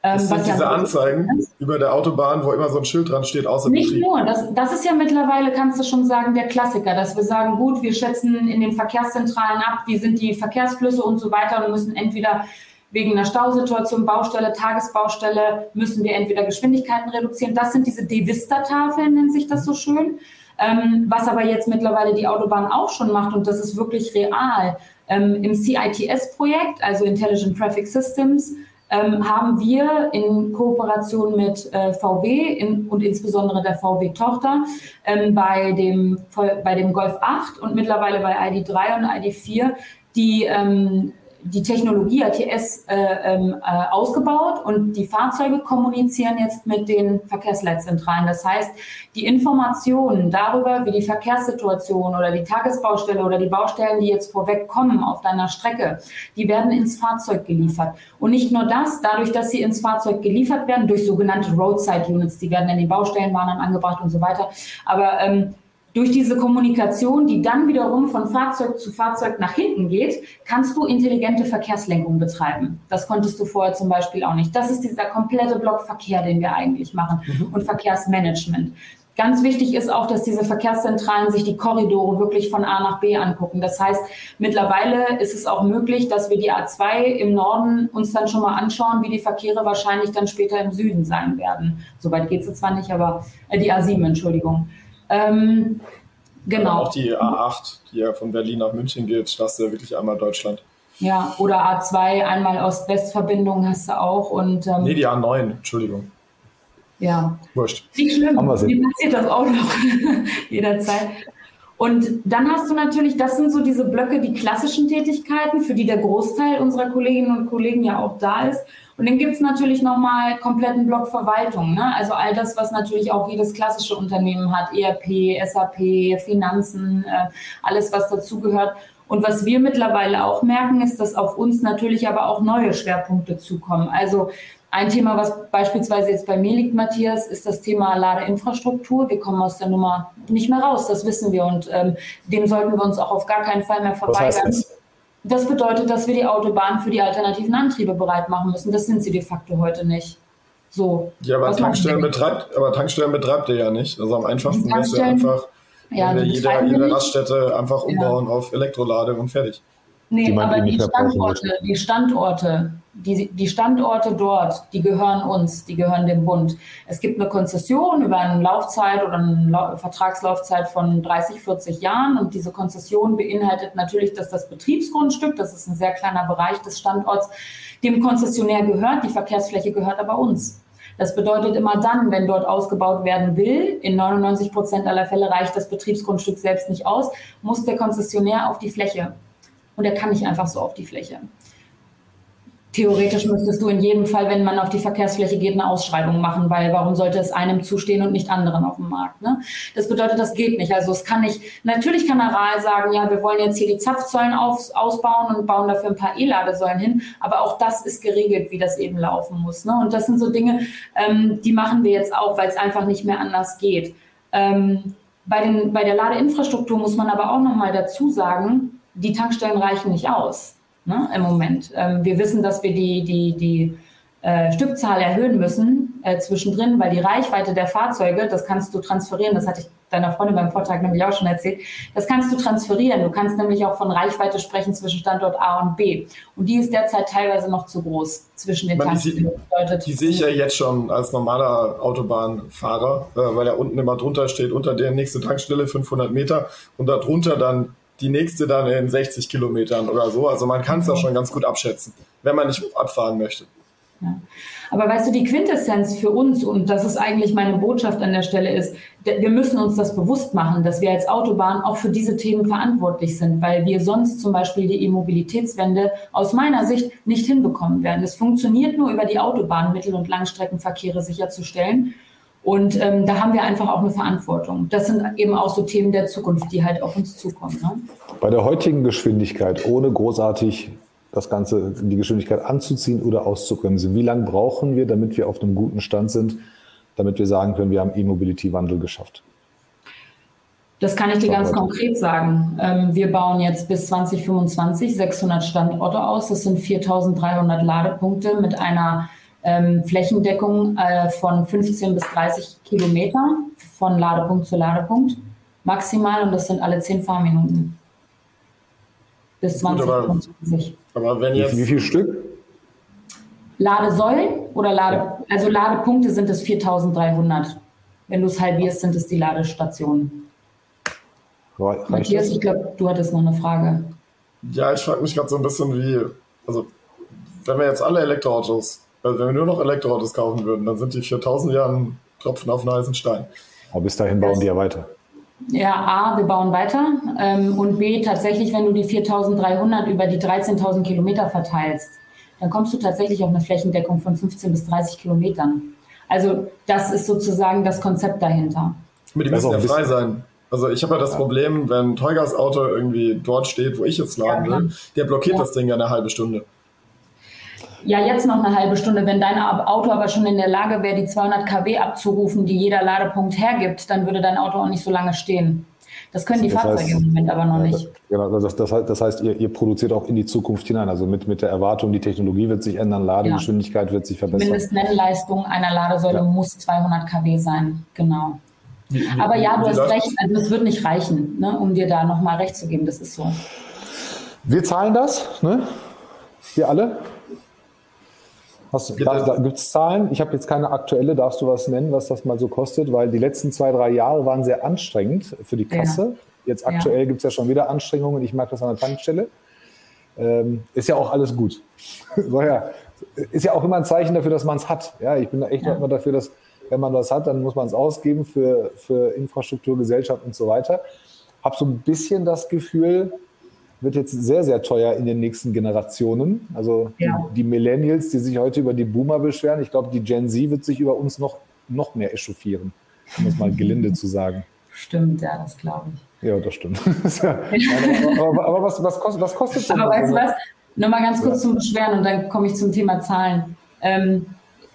das ähm, sind diese ja Anzeigen über der Autobahn, wo immer so ein Schild dran steht, außer Nicht Betrieb. nur, das, das ist ja mittlerweile, kannst du schon sagen, der Klassiker, dass wir sagen, gut, wir schätzen in den Verkehrszentralen ab, wie sind die Verkehrsflüsse und so weiter und müssen entweder wegen einer Stausituation, Baustelle, Tagesbaustelle, müssen wir entweder Geschwindigkeiten reduzieren. Das sind diese De-Vista-Tafeln, nennt sich das so schön. Ähm, was aber jetzt mittlerweile die Autobahn auch schon macht und das ist wirklich real. Ähm, Im CITS-Projekt, also Intelligent Traffic Systems, ähm, haben wir in Kooperation mit äh, VW in, und insbesondere der VW-Tochter ähm, bei, dem, bei dem Golf 8 und mittlerweile bei ID3 und ID4 die ähm, die Technologie ATS äh, ähm, äh, ausgebaut und die Fahrzeuge kommunizieren jetzt mit den Verkehrsleitzentralen. Das heißt, die Informationen darüber, wie die Verkehrssituation oder die Tagesbaustelle oder die Baustellen, die jetzt vorweg kommen auf deiner Strecke, die werden ins Fahrzeug geliefert. Und nicht nur das, dadurch, dass sie ins Fahrzeug geliefert werden, durch sogenannte Roadside Units, die werden in den Baustellenbahnen angebracht und so weiter. Aber ähm, durch diese Kommunikation, die dann wiederum von Fahrzeug zu Fahrzeug nach hinten geht, kannst du intelligente Verkehrslenkung betreiben. Das konntest du vorher zum Beispiel auch nicht. Das ist dieser komplette Block Verkehr, den wir eigentlich machen mhm. und Verkehrsmanagement. Ganz wichtig ist auch, dass diese Verkehrszentralen sich die Korridore wirklich von A nach B angucken. Das heißt, mittlerweile ist es auch möglich, dass wir die A2 im Norden uns dann schon mal anschauen, wie die Verkehre wahrscheinlich dann später im Süden sein werden. Soweit geht es zwar nicht, aber äh, die A7, Entschuldigung. Ähm, genau. auch die A8, die ja von Berlin nach München geht, da hast du ja wirklich einmal Deutschland. Ja, oder A2, einmal Ost-West-Verbindung hast du auch. Und, ähm, nee, die A9, Entschuldigung. Ja. Wurscht. Nicht schlimm, wie passiert das auch noch <laughs> jederzeit. Und dann hast du natürlich, das sind so diese Blöcke, die klassischen Tätigkeiten, für die der Großteil unserer Kolleginnen und Kollegen ja auch da ist. Und dann gibt es natürlich nochmal kompletten Block Verwaltung. Ne? Also all das, was natürlich auch jedes klassische Unternehmen hat, ERP, SAP, Finanzen, äh, alles, was dazugehört. Und was wir mittlerweile auch merken, ist, dass auf uns natürlich aber auch neue Schwerpunkte zukommen. Also ein Thema, was beispielsweise jetzt bei mir liegt, Matthias, ist das Thema Ladeinfrastruktur. Wir kommen aus der Nummer nicht mehr raus, das wissen wir und ähm, dem sollten wir uns auch auf gar keinen Fall mehr verweigern. Was heißt das? Das bedeutet, dass wir die Autobahn für die alternativen Antriebe bereit machen müssen. Das sind sie de facto heute nicht. So. Ja, aber Tankstellen betreibt, aber Tankstellen betreibt ihr ja nicht. Also am einfachsten ist ja einfach ja, jede, jede Raststätte einfach umbauen ja. auf Elektrolade und fertig. Nee, aber die Standorte, die Standorte, die, die Standorte dort, die gehören uns, die gehören dem Bund. Es gibt eine Konzession über eine Laufzeit oder eine Vertragslaufzeit von 30, 40 Jahren und diese Konzession beinhaltet natürlich, dass das Betriebsgrundstück, das ist ein sehr kleiner Bereich des Standorts, dem Konzessionär gehört, die Verkehrsfläche gehört aber uns. Das bedeutet immer dann, wenn dort ausgebaut werden will, in 99 Prozent aller Fälle reicht das Betriebsgrundstück selbst nicht aus, muss der Konzessionär auf die Fläche. Und er kann nicht einfach so auf die Fläche. Theoretisch müsstest du in jedem Fall, wenn man auf die Verkehrsfläche geht, eine Ausschreibung machen, weil warum sollte es einem zustehen und nicht anderen auf dem Markt? Ne? Das bedeutet, das geht nicht. Also es kann nicht, natürlich kann Aral sagen, ja, wir wollen jetzt hier die Zapfsäulen auf, ausbauen und bauen dafür ein paar E-Ladesäulen hin, aber auch das ist geregelt, wie das eben laufen muss. Ne? Und das sind so Dinge, ähm, die machen wir jetzt auch, weil es einfach nicht mehr anders geht. Ähm, bei, den, bei der Ladeinfrastruktur muss man aber auch nochmal dazu sagen, die Tankstellen reichen nicht aus ne, im Moment. Ähm, wir wissen, dass wir die, die, die äh, Stückzahl erhöhen müssen äh, zwischendrin, weil die Reichweite der Fahrzeuge, das kannst du transferieren, das hatte ich deiner Freundin beim Vortrag nämlich auch schon erzählt, das kannst du transferieren. Du kannst nämlich auch von Reichweite sprechen zwischen Standort A und B. Und die ist derzeit teilweise noch zu groß zwischen den Tankstellen. Die, die, sehe ich ja jetzt schon als normaler Autobahnfahrer, äh, weil da unten immer drunter steht, unter der nächste Tankstelle 500 Meter und darunter dann die nächste dann in 60 Kilometern oder so. Also man kann es da schon ganz gut abschätzen, wenn man nicht abfahren möchte. Ja. Aber weißt du, die Quintessenz für uns, und das ist eigentlich meine Botschaft an der Stelle, ist, wir müssen uns das bewusst machen, dass wir als Autobahn auch für diese Themen verantwortlich sind, weil wir sonst zum Beispiel die E-Mobilitätswende aus meiner Sicht nicht hinbekommen werden. Es funktioniert nur über die Autobahn, Mittel- und Langstreckenverkehre sicherzustellen. Und ähm, da haben wir einfach auch eine Verantwortung. Das sind eben auch so Themen der Zukunft, die halt auf uns zukommen. Ne? Bei der heutigen Geschwindigkeit, ohne großartig das Ganze, die Geschwindigkeit anzuziehen oder auszubremsen, wie lange brauchen wir, damit wir auf einem guten Stand sind, damit wir sagen können, wir haben E-Mobility-Wandel geschafft? Das kann ich dir ganz konkret sagen. Ähm, wir bauen jetzt bis 2025 600 Standorte aus. Das sind 4300 Ladepunkte mit einer ähm, Flächendeckung äh, von 15 bis 30 Kilometer von Ladepunkt zu Ladepunkt maximal und das sind alle 10 Fahrminuten. Bis 2025. Aber, aber wenn jetzt wie, viel Stück? Ladesäulen oder Lade, ja. also Ladepunkte sind es 4300. Wenn du es halbierst, sind es die Ladestationen. Reicht Matthias, ich glaube, du hattest noch eine Frage. Ja, ich frage mich gerade so ein bisschen wie, also wenn wir jetzt alle Elektroautos also wenn wir nur noch Elektroautos kaufen würden, dann sind die 4000 ja ein Tropfen auf einen heißen Stein. Aber bis dahin bauen die ja weiter. Ja, A, wir bauen weiter ähm, und B, tatsächlich, wenn du die 4300 über die 13.000 Kilometer verteilst, dann kommst du tatsächlich auf eine Flächendeckung von 15 bis 30 Kilometern. Also das ist sozusagen das Konzept dahinter. Aber die müssen ja frei sein. Also ich habe ja das ja. Problem, wenn Teugas Auto irgendwie dort steht, wo ich jetzt laden ja, will, der blockiert ja. das Ding ja eine halbe Stunde ja, jetzt noch eine halbe Stunde. Wenn dein Auto aber schon in der Lage wäre, die 200 kW abzurufen, die jeder Ladepunkt hergibt, dann würde dein Auto auch nicht so lange stehen. Das können die das Fahrzeuge heißt, im Moment aber noch nicht. Genau, das, das, das heißt, ihr, ihr, produziert auch in die Zukunft hinein. Also mit, mit der Erwartung, die Technologie wird sich ändern, Ladegeschwindigkeit ja. wird sich verbessern. Mindestnennleistung einer Ladesäule ja. muss 200 kW sein, genau. aber ja, du hast recht, also es wird nicht reichen, ne, um dir da nochmal recht zu geben, das ist so. Wir zahlen das, ne? Wir alle? Da, da Gibt es Zahlen? Ich habe jetzt keine aktuelle. Darfst du was nennen, was das mal so kostet? Weil die letzten zwei, drei Jahre waren sehr anstrengend für die Kasse. Ja. Jetzt aktuell ja. gibt es ja schon wieder Anstrengungen. Ich merke das an der Tankstelle. Ähm, ist ja auch alles gut. <laughs> so, ja. Ist ja auch immer ein Zeichen dafür, dass man es hat. Ja, ich bin da echt ja. immer dafür, dass wenn man das hat, dann muss man es ausgeben für, für Infrastruktur, Gesellschaft und so weiter. Habe so ein bisschen das Gefühl, wird jetzt sehr, sehr teuer in den nächsten Generationen. Also ja. die, die Millennials, die sich heute über die Boomer beschweren, ich glaube, die Gen Z wird sich über uns noch, noch mehr echauffieren, um es mal gelinde zu sagen. Stimmt, ja, das glaube ich. Ja, das stimmt. <laughs> <laughs> aber, aber, aber, was, was kostet, was kostet so? Aber weißt du was? Nochmal ganz kurz ja. zum Beschweren und dann komme ich zum Thema Zahlen. Ähm,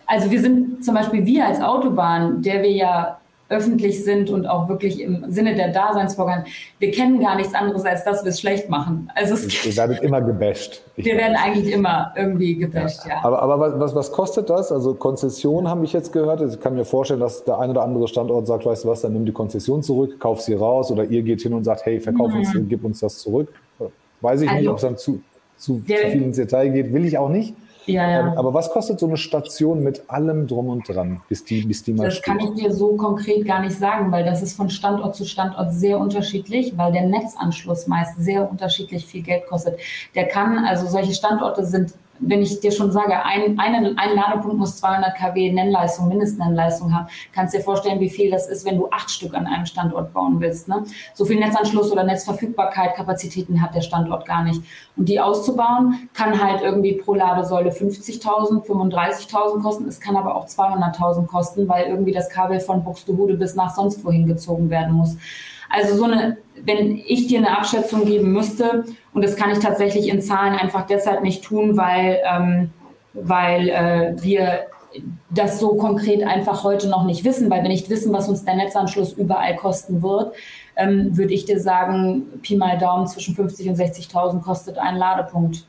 also wir sind zum Beispiel wir als Autobahn, der wir ja öffentlich sind und auch wirklich im Sinne der Daseinsvorgang. Wir kennen gar nichts anderes, als dass wir es schlecht machen. Also es Ihr werdet immer gebasht. wir werden eigentlich immer irgendwie gebasht, ja. ja. Aber, aber was, was kostet das? Also Konzession habe ich jetzt gehört. Ich kann mir vorstellen, dass der ein oder andere Standort sagt, weißt du was, dann nimm die Konzession zurück, kauf sie raus oder ihr geht hin und sagt, hey, verkauf uns, mhm. gib uns das zurück. Weiß ich also, nicht, ob es dann zu, zu, zu viel ins Detail geht, will ich auch nicht. Ja, ja. Ähm, aber was kostet so eine Station mit allem drum und dran, bis die, bis die mal Das steht? kann ich dir so konkret gar nicht sagen, weil das ist von Standort zu Standort sehr unterschiedlich, weil der Netzanschluss meist sehr unterschiedlich viel Geld kostet. Der kann, also solche Standorte sind wenn ich dir schon sage, ein, ein, ein Ladepunkt muss 200 kW Nennleistung, Mindestnennleistung haben, kannst dir vorstellen, wie viel das ist, wenn du acht Stück an einem Standort bauen willst. Ne? So viel Netzanschluss oder Netzverfügbarkeit, Kapazitäten hat der Standort gar nicht. Und die auszubauen, kann halt irgendwie pro Ladesäule 50.000, 35.000 kosten. Es kann aber auch 200.000 kosten, weil irgendwie das Kabel von Buxtehude bis nach sonst wohin gezogen werden muss. Also so eine, wenn ich dir eine Abschätzung geben müsste, und das kann ich tatsächlich in Zahlen einfach deshalb nicht tun, weil, ähm, weil äh, wir das so konkret einfach heute noch nicht wissen, weil wir nicht wissen, was uns der Netzanschluss überall kosten wird, ähm, würde ich dir sagen, Pi mal Daumen zwischen 50 und 60.000 kostet ein Ladepunkt.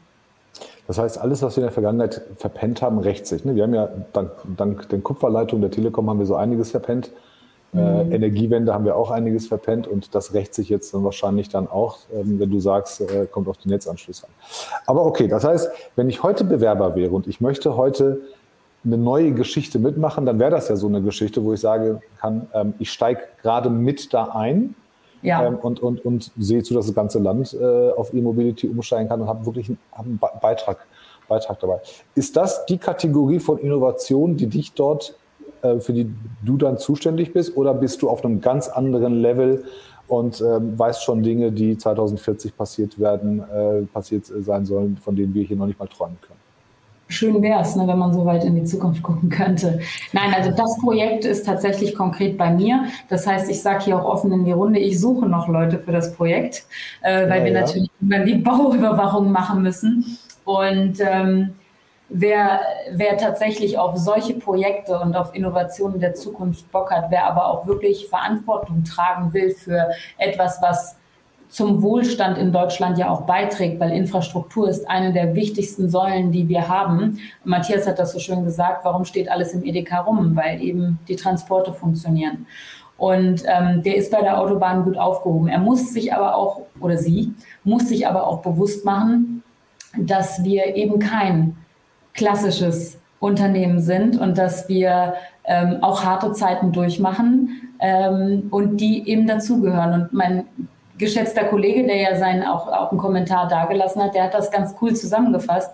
Das heißt, alles, was wir in der Vergangenheit verpennt haben, rächt sich. Ne? Wir haben ja dank, dank den Kupferleitungen der Telekom haben wir so einiges verpennt. Äh, mhm. Energiewende haben wir auch einiges verpennt und das rächt sich jetzt dann wahrscheinlich dann auch, ähm, wenn du sagst, äh, kommt auf den Netzanschluss an. Aber okay, das heißt, wenn ich heute Bewerber wäre und ich möchte heute eine neue Geschichte mitmachen, dann wäre das ja so eine Geschichte, wo ich sagen kann, ähm, ich steige gerade mit da ein ja. ähm, und, und, und sehe zu, dass das ganze Land äh, auf E-Mobility umsteigen kann und habe wirklich einen, hab einen Beitrag, Beitrag dabei. Ist das die Kategorie von Innovation, die dich dort für die du dann zuständig bist? Oder bist du auf einem ganz anderen Level und ähm, weißt schon Dinge, die 2040 passiert werden, äh, passiert sein sollen, von denen wir hier noch nicht mal träumen können? Schön wäre es, ne, wenn man so weit in die Zukunft gucken könnte. Nein, also das Projekt ist tatsächlich konkret bei mir. Das heißt, ich sage hier auch offen in die Runde, ich suche noch Leute für das Projekt, äh, weil ja, wir ja. natürlich die <laughs> Bauüberwachung machen müssen. Und ähm, wer, wer tatsächlich auf solche Projekte und auf Innovationen der Zukunft Bock hat, wer aber auch wirklich Verantwortung tragen will für etwas, was zum Wohlstand in Deutschland ja auch beiträgt, weil Infrastruktur ist eine der wichtigsten Säulen, die wir haben. Matthias hat das so schön gesagt, warum steht alles im EDK rum? Weil eben die Transporte funktionieren. Und ähm, der ist bei der Autobahn gut aufgehoben. Er muss sich aber auch, oder sie, muss sich aber auch bewusst machen, dass wir eben kein klassisches Unternehmen sind und dass wir ähm, auch harte Zeiten durchmachen ähm, und die eben dazugehören. Und mein geschätzter Kollege, der ja seinen auch, auch einen Kommentar dargelassen hat, der hat das ganz cool zusammengefasst.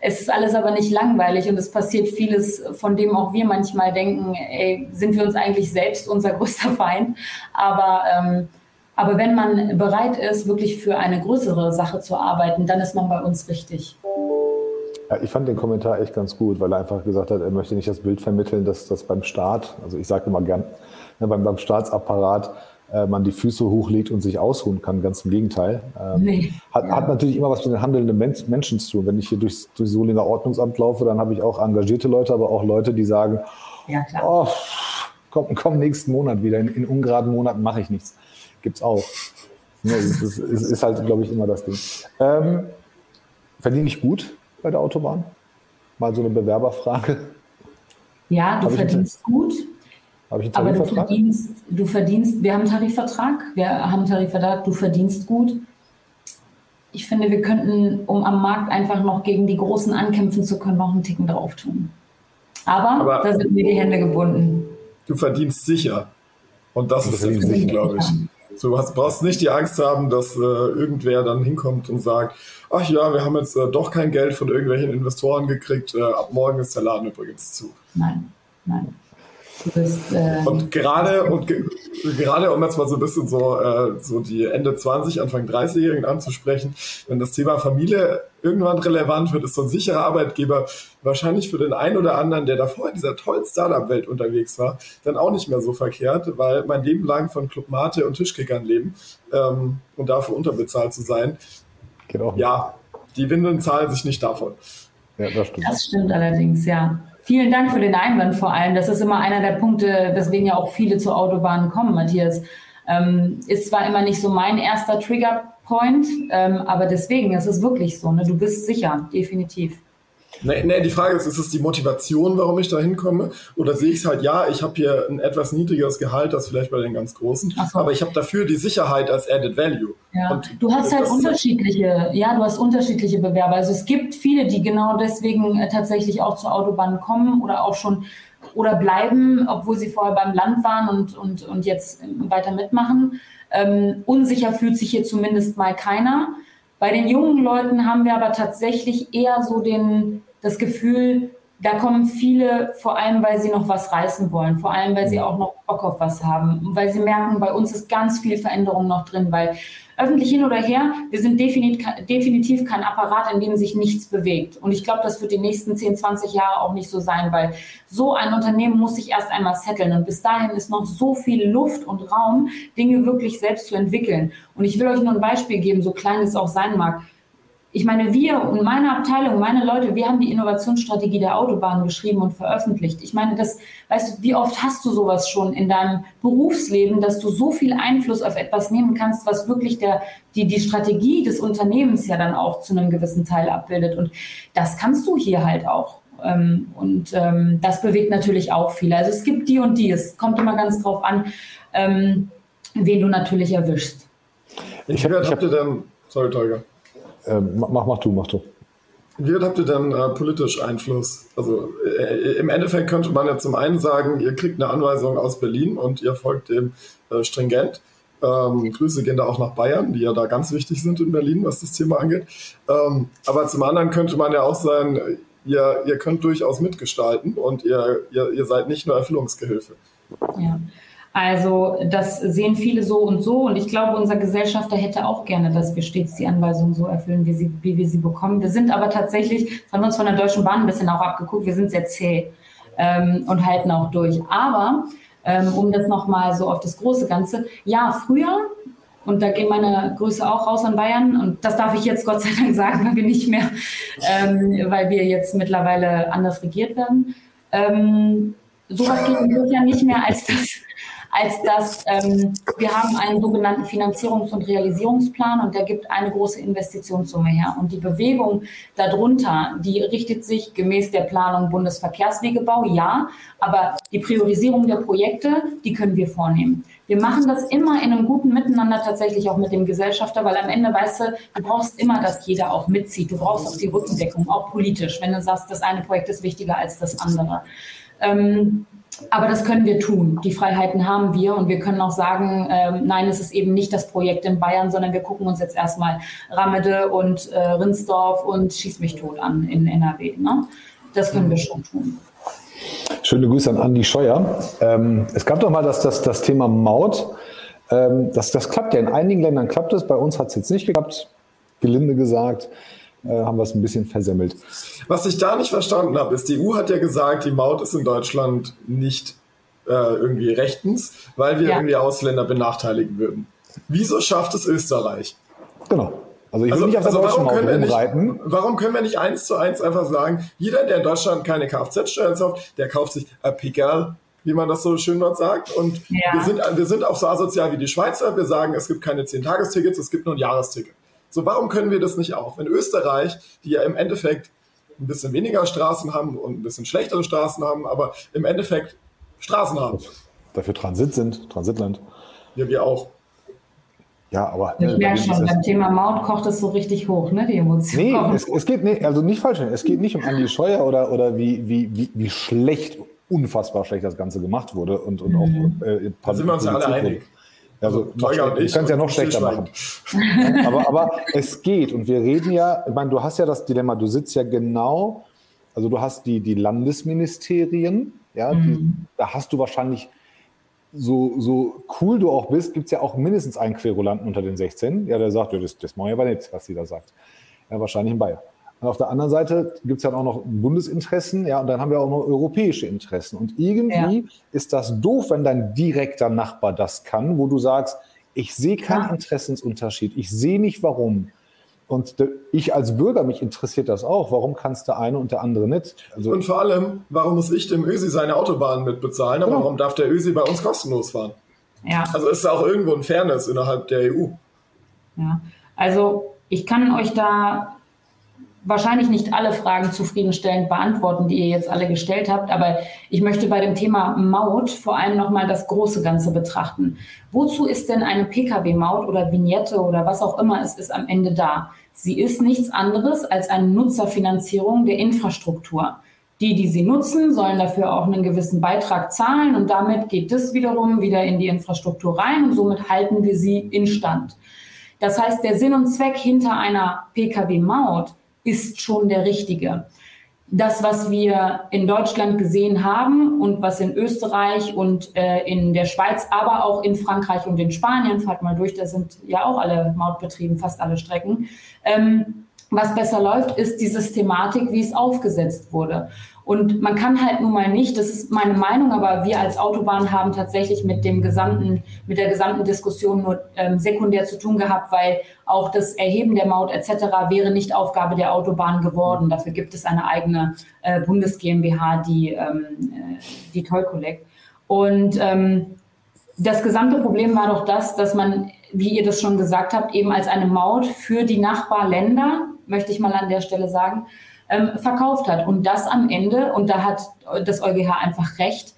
Es ist alles aber nicht langweilig und es passiert vieles, von dem auch wir manchmal denken, ey, sind wir uns eigentlich selbst unser <laughs> größter Feind. Aber, ähm, aber wenn man bereit ist, wirklich für eine größere Sache zu arbeiten, dann ist man bei uns richtig. Ja, ich fand den Kommentar echt ganz gut, weil er einfach gesagt hat, er möchte nicht das Bild vermitteln, dass das beim Staat, also ich sage immer gern, ne, beim, beim Staatsapparat äh, man die Füße hochlegt und sich ausruhen kann. Ganz im Gegenteil. Ähm, nee. hat, ja. hat, natürlich immer was mit den handelnden Men Menschen zu tun. Wenn ich hier durch, durch Solinger Ordnungsamt laufe, dann habe ich auch engagierte Leute, aber auch Leute, die sagen, ja, oh, komm, komm nächsten Monat wieder. In, in ungeraden Monaten mache ich nichts. Gibt's auch. Ne, das ist, ist, ist, halt, glaube ich, immer das Ding. Ähm, verdiene ich gut? Bei der Autobahn? Mal so eine Bewerberfrage. Ja, du verdienst gut. Habe ich einen Aber du verdienst, du verdienst, wir haben einen Tarifvertrag, wir haben einen Tarifvertrag, du verdienst gut. Ich finde, wir könnten, um am Markt einfach noch gegen die Großen ankämpfen zu können, noch einen Ticken drauf tun. Aber, Aber da sind mir die Hände gebunden. Du verdienst sicher. Und das, das ist der Punkt, glaube ich. Du brauchst nicht die Angst haben, dass äh, irgendwer dann hinkommt und sagt, ach ja, wir haben jetzt äh, doch kein Geld von irgendwelchen Investoren gekriegt, äh, ab morgen ist der Laden übrigens zu. Nein, nein. Bist, äh, und gerade und ge gerade um jetzt mal so ein bisschen so, äh, so die Ende 20, Anfang 30-Jährigen anzusprechen, wenn das Thema Familie irgendwann relevant wird, ist so ein sicherer Arbeitgeber wahrscheinlich für den einen oder anderen, der davor in dieser tollen Startup-Welt unterwegs war, dann auch nicht mehr so verkehrt, weil mein Leben lang von Club Mate und Tischkickern leben ähm, und dafür unterbezahlt zu sein. Genau. Ja, die Windeln zahlen sich nicht davon. Ja, das stimmt. Das stimmt allerdings, ja. Vielen Dank für den Einwand vor allem. Das ist immer einer der Punkte, weswegen ja auch viele zur Autobahn kommen, Matthias. Ähm, ist zwar immer nicht so mein erster Triggerpoint, ähm, aber deswegen, es ist wirklich so. Ne? Du bist sicher, definitiv. Nee, nee, die Frage ist, ist es die Motivation, warum ich da hinkomme? Oder sehe ich es halt, ja, ich habe hier ein etwas niedrigeres Gehalt als vielleicht bei den ganz Großen, so. aber ich habe dafür die Sicherheit als Added Value. Ja. Und du hast halt unterschiedliche, ja, du hast unterschiedliche Bewerber. Also es gibt viele, die genau deswegen äh, tatsächlich auch zur Autobahn kommen oder auch schon oder bleiben, obwohl sie vorher beim Land waren und, und, und jetzt weiter mitmachen. Ähm, unsicher fühlt sich hier zumindest mal keiner. Bei den jungen Leuten haben wir aber tatsächlich eher so den, das Gefühl, da kommen viele, vor allem weil sie noch was reißen wollen, vor allem weil sie auch noch Bock auf was haben, weil sie merken, bei uns ist ganz viel Veränderung noch drin, weil öffentlich hin oder her, wir sind definitiv kein Apparat, in dem sich nichts bewegt. Und ich glaube, das wird die nächsten 10, 20 Jahre auch nicht so sein, weil so ein Unternehmen muss sich erst einmal setteln. Und bis dahin ist noch so viel Luft und Raum, Dinge wirklich selbst zu entwickeln. Und ich will euch nur ein Beispiel geben, so klein es auch sein mag. Ich meine, wir und meine Abteilung, meine Leute, wir haben die Innovationsstrategie der Autobahn geschrieben und veröffentlicht. Ich meine, das, weißt du, wie oft hast du sowas schon in deinem Berufsleben, dass du so viel Einfluss auf etwas nehmen kannst, was wirklich der, die, die Strategie des Unternehmens ja dann auch zu einem gewissen Teil abbildet. Und das kannst du hier halt auch. Ähm, und ähm, das bewegt natürlich auch viele. Also es gibt die und die. Es kommt immer ganz drauf an, ähm, wen du natürlich erwischst. Ich habe hab, dann, sorry, Tolga. Äh, mach, mach du, mach du. Wie habt ihr denn äh, politisch Einfluss? Also äh, im Endeffekt könnte man ja zum einen sagen, ihr kriegt eine Anweisung aus Berlin und ihr folgt dem äh, stringent. Ähm, Grüße gehen da auch nach Bayern, die ja da ganz wichtig sind in Berlin, was das Thema angeht. Ähm, aber zum anderen könnte man ja auch sagen, ihr, ihr könnt durchaus mitgestalten und ihr, ihr, ihr seid nicht nur Erfüllungsgehilfe. Ja. Also das sehen viele so und so und ich glaube, unser Gesellschafter hätte auch gerne, dass wir stets die Anweisungen so erfüllen, wie, sie, wie wir sie bekommen. Wir sind aber tatsächlich, das haben wir uns von der Deutschen Bahn ein bisschen auch abgeguckt, wir sind sehr zäh ähm, und halten auch durch. Aber ähm, um das nochmal so auf das große Ganze, ja, früher, und da gehen meine Grüße auch raus an Bayern und das darf ich jetzt Gott sei Dank sagen, weil wir nicht mehr, ähm, weil wir jetzt mittlerweile anders regiert werden. Ähm, sowas geht ja nicht mehr als das als dass ähm, wir haben einen sogenannten Finanzierungs- und Realisierungsplan und der gibt eine große Investitionssumme her. Und die Bewegung darunter, die richtet sich gemäß der Planung Bundesverkehrswegebau, ja, aber die Priorisierung der Projekte, die können wir vornehmen. Wir machen das immer in einem guten Miteinander tatsächlich auch mit dem Gesellschafter, weil am Ende weißt du, du brauchst immer, dass jeder auch mitzieht. Du brauchst auch die Rückendeckung, auch politisch, wenn du sagst, das eine Projekt ist wichtiger als das andere. Ähm, aber das können wir tun. Die Freiheiten haben wir und wir können auch sagen, ähm, nein, es ist eben nicht das Projekt in Bayern, sondern wir gucken uns jetzt erstmal Ramede und äh, Rinsdorf und Schieß mich tot an in NRW. Ne? Das können wir schon tun. Schöne Grüße an Andi Scheuer. Ähm, es gab doch mal das, das, das Thema Maut. Ähm, das, das klappt ja in einigen Ländern klappt es, bei uns hat es jetzt nicht geklappt, gelinde gesagt haben wir es ein bisschen versemmelt. Was ich da nicht verstanden habe, ist, die EU hat ja gesagt, die Maut ist in Deutschland nicht äh, irgendwie rechtens, weil wir ja. irgendwie Ausländer benachteiligen würden. Wieso schafft es Österreich? Genau. Also ich will also, nicht auf der also deutschen Maut rumreiten. Warum können wir nicht eins zu eins einfach sagen, jeder, der in Deutschland keine Kfz-Steuern kauft, der kauft sich ein Pickerl, wie man das so schön dort sagt. Und ja. wir, sind, wir sind auch so asozial wie die Schweizer. Wir sagen, es gibt keine 10-Tagestickets, es gibt nur ein Jahresticket. So, warum können wir das nicht auch? Wenn Österreich, die ja im Endeffekt ein bisschen weniger Straßen haben und ein bisschen schlechtere Straßen haben, aber im Endeffekt Straßen haben. Dafür Transit sind, Transitland. Ja, wir auch. Ja, aber. Ich merke schon, beim Thema Maut kocht es so richtig hoch, ne, die Emotionen. Nee, es, es, geht nicht, also nicht falsch, es geht nicht um Andi Scheuer oder, oder wie, wie, wie, wie schlecht, unfassbar schlecht das Ganze gemacht wurde und, und mhm. auch. Äh, da sind wir uns ja alle einig. Also, also du kannst ja noch schlechter machen. <laughs> aber, aber es geht. Und wir reden ja, ich meine, du hast ja das Dilemma, du sitzt ja genau, also du hast die, die Landesministerien Ja, mhm. die, da hast du wahrscheinlich, so, so cool du auch bist, gibt es ja auch mindestens einen Querulanten unter den 16, ja, der sagt, ja, das, das mache ich aber nicht, was sie da sagt. Ja, wahrscheinlich in Bayern. Und auf der anderen Seite gibt es ja auch noch Bundesinteressen, ja, und dann haben wir auch noch europäische Interessen. Und irgendwie ja. ist das doof, wenn dein direkter Nachbar das kann, wo du sagst, ich sehe keinen ja. Interessensunterschied, ich sehe nicht warum. Und ich als Bürger, mich interessiert das auch. Warum kannst der eine und der andere nicht? Also und vor allem, warum muss ich dem Ösi seine Autobahn mitbezahlen, aber genau. warum darf der Ösi bei uns kostenlos fahren? Ja. Also ist da auch irgendwo ein Fairness innerhalb der EU. Ja, also ich kann euch da wahrscheinlich nicht alle Fragen zufriedenstellend beantworten, die ihr jetzt alle gestellt habt, aber ich möchte bei dem Thema Maut vor allem nochmal das große Ganze betrachten. Wozu ist denn eine Pkw-Maut oder Vignette oder was auch immer es ist am Ende da? Sie ist nichts anderes als eine Nutzerfinanzierung der Infrastruktur. Die, die sie nutzen, sollen dafür auch einen gewissen Beitrag zahlen und damit geht das wiederum wieder in die Infrastruktur rein und somit halten wir sie instand. Das heißt, der Sinn und Zweck hinter einer Pkw-Maut ist schon der richtige. Das, was wir in Deutschland gesehen haben und was in Österreich und äh, in der Schweiz, aber auch in Frankreich und in Spanien, fahrt mal durch, da sind ja auch alle Mautbetrieben, fast alle Strecken, ähm, was besser läuft, ist die Systematik, wie es aufgesetzt wurde. Und man kann halt nun mal nicht, das ist meine Meinung, aber wir als Autobahn haben tatsächlich mit dem gesamten, mit der gesamten Diskussion nur ähm, sekundär zu tun gehabt, weil auch das Erheben der Maut etc. wäre nicht Aufgabe der Autobahn geworden. Dafür gibt es eine eigene äh, Bundes GmbH, die ähm, äh, die Toll Collect. Und ähm, das gesamte Problem war doch das, dass man, wie ihr das schon gesagt habt, eben als eine Maut für die Nachbarländer, möchte ich mal an der Stelle sagen, ähm, verkauft hat. Und das am Ende, und da hat das EuGH einfach recht,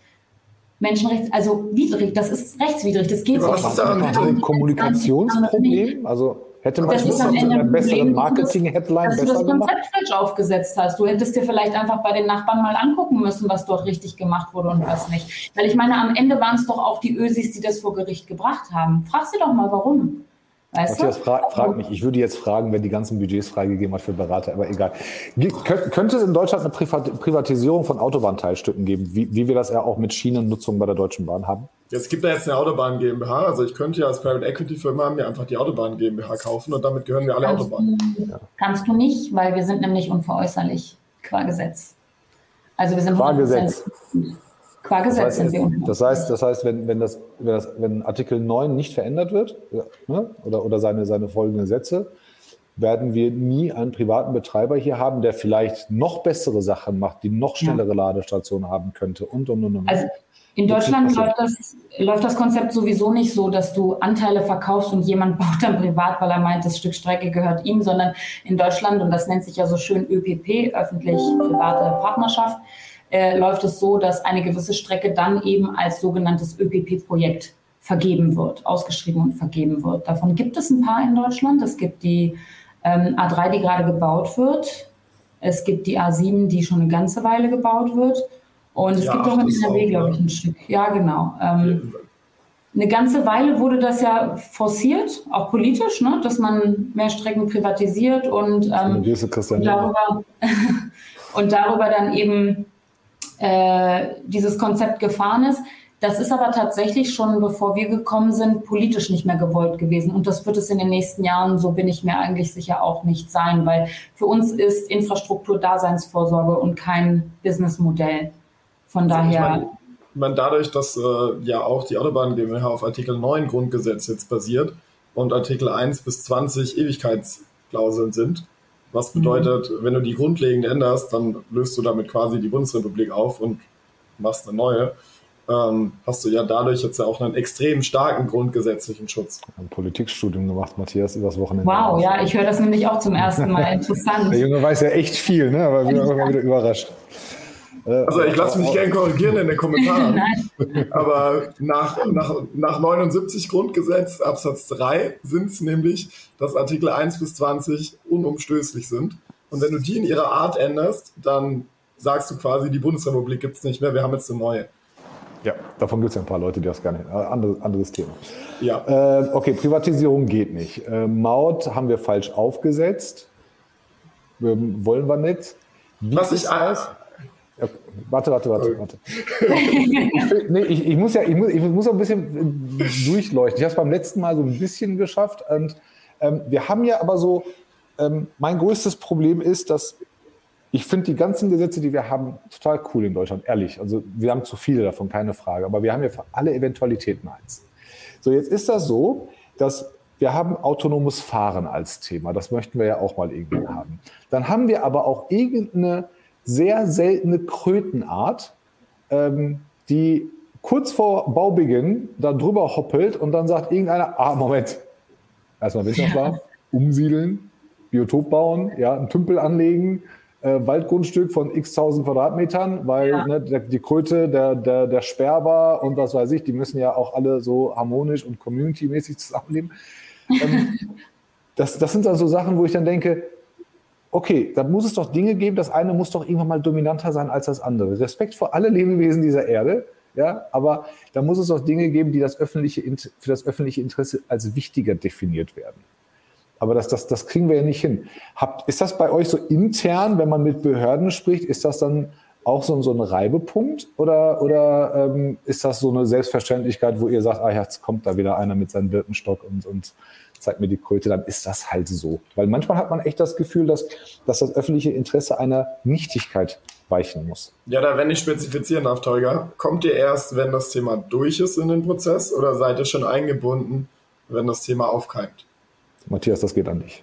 Menschenrechts, also widrig, das ist rechtswidrig, das geht so. Was ist da ein Kommunikationsproblem? Also hätte man das mit einer besseren Marketing-Headline besser gemacht? Dass du das Konzept falsch aufgesetzt hast. Du hättest dir vielleicht einfach bei den Nachbarn mal angucken müssen, was dort richtig gemacht wurde und was nicht. Weil ich meine, am Ende waren es doch auch die Ösis, die das vor Gericht gebracht haben. Frag sie doch mal, warum. Weißt Matthias, fra frag mich. Ich würde jetzt fragen, wer die ganzen Budgets freigegeben hat für Berater, aber egal. Kön könnte es in Deutschland eine Privatisierung von Autobahnteilstücken geben, wie, wie wir das ja auch mit Schienennutzung bei der Deutschen Bahn haben? Es gibt da jetzt eine Autobahn GmbH. Also ich könnte ja als Private Equity Firma mir einfach die Autobahn GmbH kaufen und damit gehören wir alle kannst Autobahnen. Du, ja. Kannst du nicht, weil wir sind nämlich unveräußerlich qua Gesetz. Also wir sind qua Gesetz. Qua Gesetz sind wir Das heißt, das heißt wenn, wenn, das, wenn, das, wenn Artikel 9 nicht verändert wird ne, oder, oder seine, seine folgenden Sätze, werden wir nie einen privaten Betreiber hier haben, der vielleicht noch bessere Sachen macht, die noch schnellere ja. Ladestationen haben könnte und, und, und, und. Also in Deutschland läuft das, läuft das Konzept sowieso nicht so, dass du Anteile verkaufst und jemand <laughs> baut dann privat, weil er meint, das Stück Strecke gehört ihm, sondern in Deutschland, und das nennt sich ja so schön ÖPP, öffentlich-private Partnerschaft, äh, läuft es so, dass eine gewisse Strecke dann eben als sogenanntes ÖPP-Projekt vergeben wird, ausgeschrieben und vergeben wird. Davon gibt es ein paar in Deutschland. Es gibt die ähm, A3, die gerade gebaut wird. Es gibt die A7, die schon eine ganze Weile gebaut wird. Und es ja, gibt auch in NRW, glaube ich, ein Stück. Ja, genau. Ähm, eine ganze Weile wurde das ja forciert, auch politisch, ne, dass man mehr Strecken privatisiert und, ähm, und, darüber, <laughs> und darüber dann eben äh, dieses Konzept gefahren ist. Das ist aber tatsächlich schon, bevor wir gekommen sind, politisch nicht mehr gewollt gewesen. Und das wird es in den nächsten Jahren, so bin ich mir eigentlich sicher, auch nicht sein, weil für uns ist Infrastruktur Daseinsvorsorge und kein Businessmodell. Von daher. Ich meine, ich meine dadurch, dass äh, ja auch die Autobahn GmbH auf Artikel 9 Grundgesetz jetzt basiert und Artikel 1 bis 20 Ewigkeitsklauseln sind, was bedeutet, mhm. wenn du die grundlegend änderst, dann löst du damit quasi die Bundesrepublik auf und machst eine neue. Ähm, hast du ja dadurch jetzt ja auch einen extrem starken grundgesetzlichen Schutz. Ein Politikstudium gemacht, Matthias, übers Wochenende. Wow, ja, ich höre das nämlich auch zum ersten Mal. Interessant. <laughs> Der Junge weiß ja echt viel, ne? aber wir waren immer wieder überrascht. Also ich lasse mich gerne korrigieren in den Kommentaren. <laughs> Aber nach, nach, nach 79 Grundgesetz Absatz 3 sind es nämlich, dass Artikel 1 bis 20 unumstößlich sind. Und wenn du die in ihrer Art änderst, dann sagst du quasi, die Bundesrepublik gibt es nicht mehr, wir haben jetzt eine neue. Ja, davon gibt es ja ein paar Leute, die das gar nicht. Äh, andere, anderes Thema. Ja. Äh, okay, Privatisierung geht nicht. Äh, Maut haben wir falsch aufgesetzt. Ähm, wollen wir nicht. Wie Was ich, Okay. Warte, warte, warte, warte. ich, nee, ich, ich, muss ja, ich muss, ich muss ein bisschen äh, durchleuchten. Ich habe es beim letzten Mal so ein bisschen geschafft. Und ähm, wir haben ja aber so, ähm, mein größtes Problem ist, dass ich finde die ganzen Gesetze, die wir haben, total cool in Deutschland, ehrlich. Also wir haben zu viele davon, keine Frage. Aber wir haben ja für alle Eventualitäten eins. So, jetzt ist das so, dass wir haben autonomes Fahren als Thema. Das möchten wir ja auch mal irgendwie haben. Dann haben wir aber auch irgendeine sehr seltene Krötenart, ähm, die kurz vor Baubeginn da drüber hoppelt und dann sagt irgendeiner, ah, Moment, erstmal Winterschlaf, umsiedeln, Biotop bauen, ja, einen Tümpel anlegen, äh, Waldgrundstück von x tausend Quadratmetern, weil ja. ne, der, die Kröte, der, der, der Sperber und was weiß ich, die müssen ja auch alle so harmonisch und community-mäßig zusammenleben. Ähm, <laughs> das, das sind dann so Sachen, wo ich dann denke, okay, da muss es doch Dinge geben, das eine muss doch irgendwann mal dominanter sein als das andere. Respekt vor alle Lebewesen dieser Erde, ja, aber da muss es doch Dinge geben, die das öffentliche, für das öffentliche Interesse als wichtiger definiert werden. Aber das, das, das kriegen wir ja nicht hin. Habt, ist das bei euch so intern, wenn man mit Behörden spricht, ist das dann auch so, so ein Reibepunkt oder, oder ähm, ist das so eine Selbstverständlichkeit, wo ihr sagt, ah, jetzt kommt da wieder einer mit seinem Birkenstock und, und zeigt mir die Kröte, dann ist das halt so. Weil manchmal hat man echt das Gefühl, dass, dass das öffentliche Interesse einer Nichtigkeit weichen muss. Ja, da wenn ich spezifizieren darf, Tolga, kommt ihr erst, wenn das Thema durch ist in den Prozess oder seid ihr schon eingebunden, wenn das Thema aufkeimt? Matthias, das geht an dich.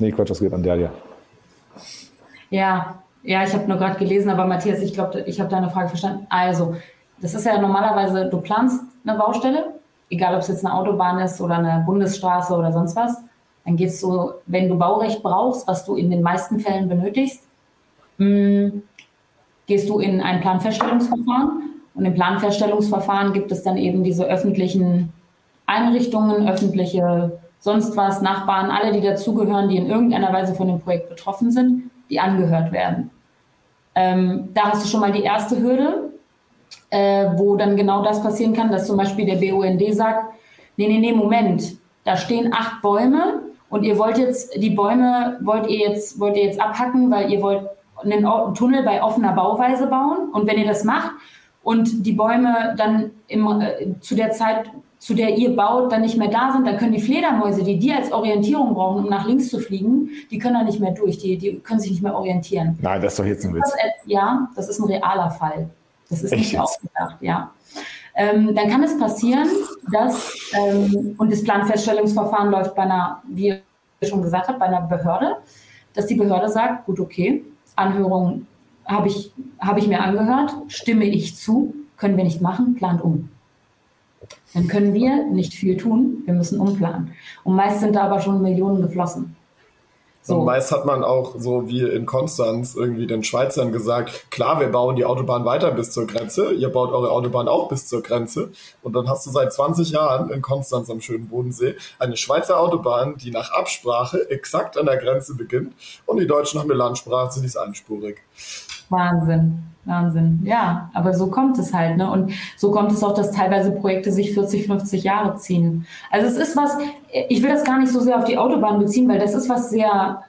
Nee, Quatsch, das geht an Dalia. Ja, ja, ich habe nur gerade gelesen, aber Matthias, ich glaube, ich habe deine Frage verstanden. Also, das ist ja normalerweise, du planst eine Baustelle, egal ob es jetzt eine Autobahn ist oder eine Bundesstraße oder sonst was, dann gehst du, wenn du Baurecht brauchst, was du in den meisten Fällen benötigst, hm, gehst du in ein Planfeststellungsverfahren. Und im Planfeststellungsverfahren gibt es dann eben diese öffentlichen Einrichtungen, öffentliche sonst was, Nachbarn, alle, die dazugehören, die in irgendeiner Weise von dem Projekt betroffen sind, die angehört werden. Ähm, da hast du schon mal die erste Hürde äh, wo dann genau das passieren kann, dass zum Beispiel der BUND sagt, nee, nee, nee, Moment, da stehen acht Bäume und ihr wollt jetzt, die Bäume wollt ihr jetzt, wollt ihr jetzt abhacken, weil ihr wollt einen Tunnel bei offener Bauweise bauen und wenn ihr das macht und die Bäume dann im, äh, zu der Zeit, zu der ihr baut, dann nicht mehr da sind, dann können die Fledermäuse, die die als Orientierung brauchen, um nach links zu fliegen, die können da nicht mehr durch, die, die können sich nicht mehr orientieren. Nein, das ist doch jetzt ein Witz. ja, das ist ein realer Fall. Das ist nicht ausgedacht, ja. Ähm, dann kann es passieren, dass, ähm, und das Planfeststellungsverfahren läuft bei einer, wie ihr schon gesagt habt, bei einer Behörde, dass die Behörde sagt, gut, okay, Anhörung habe ich, hab ich mir angehört, stimme ich zu, können wir nicht machen, plant um. Dann können wir nicht viel tun, wir müssen umplanen. Und meist sind da aber schon Millionen geflossen. So. Und meist hat man auch so wie in Konstanz irgendwie den Schweizern gesagt, klar, wir bauen die Autobahn weiter bis zur Grenze, ihr baut eure Autobahn auch bis zur Grenze. Und dann hast du seit 20 Jahren in Konstanz am schönen Bodensee eine Schweizer Autobahn, die nach Absprache exakt an der Grenze beginnt. Und die Deutschen haben eine Landsprache, die ist einspurig. Wahnsinn. Wahnsinn. Ja, aber so kommt es halt. Ne? Und so kommt es auch, dass teilweise Projekte sich 40, 50 Jahre ziehen. Also es ist was, ich will das gar nicht so sehr auf die Autobahn beziehen, weil das ist was sehr,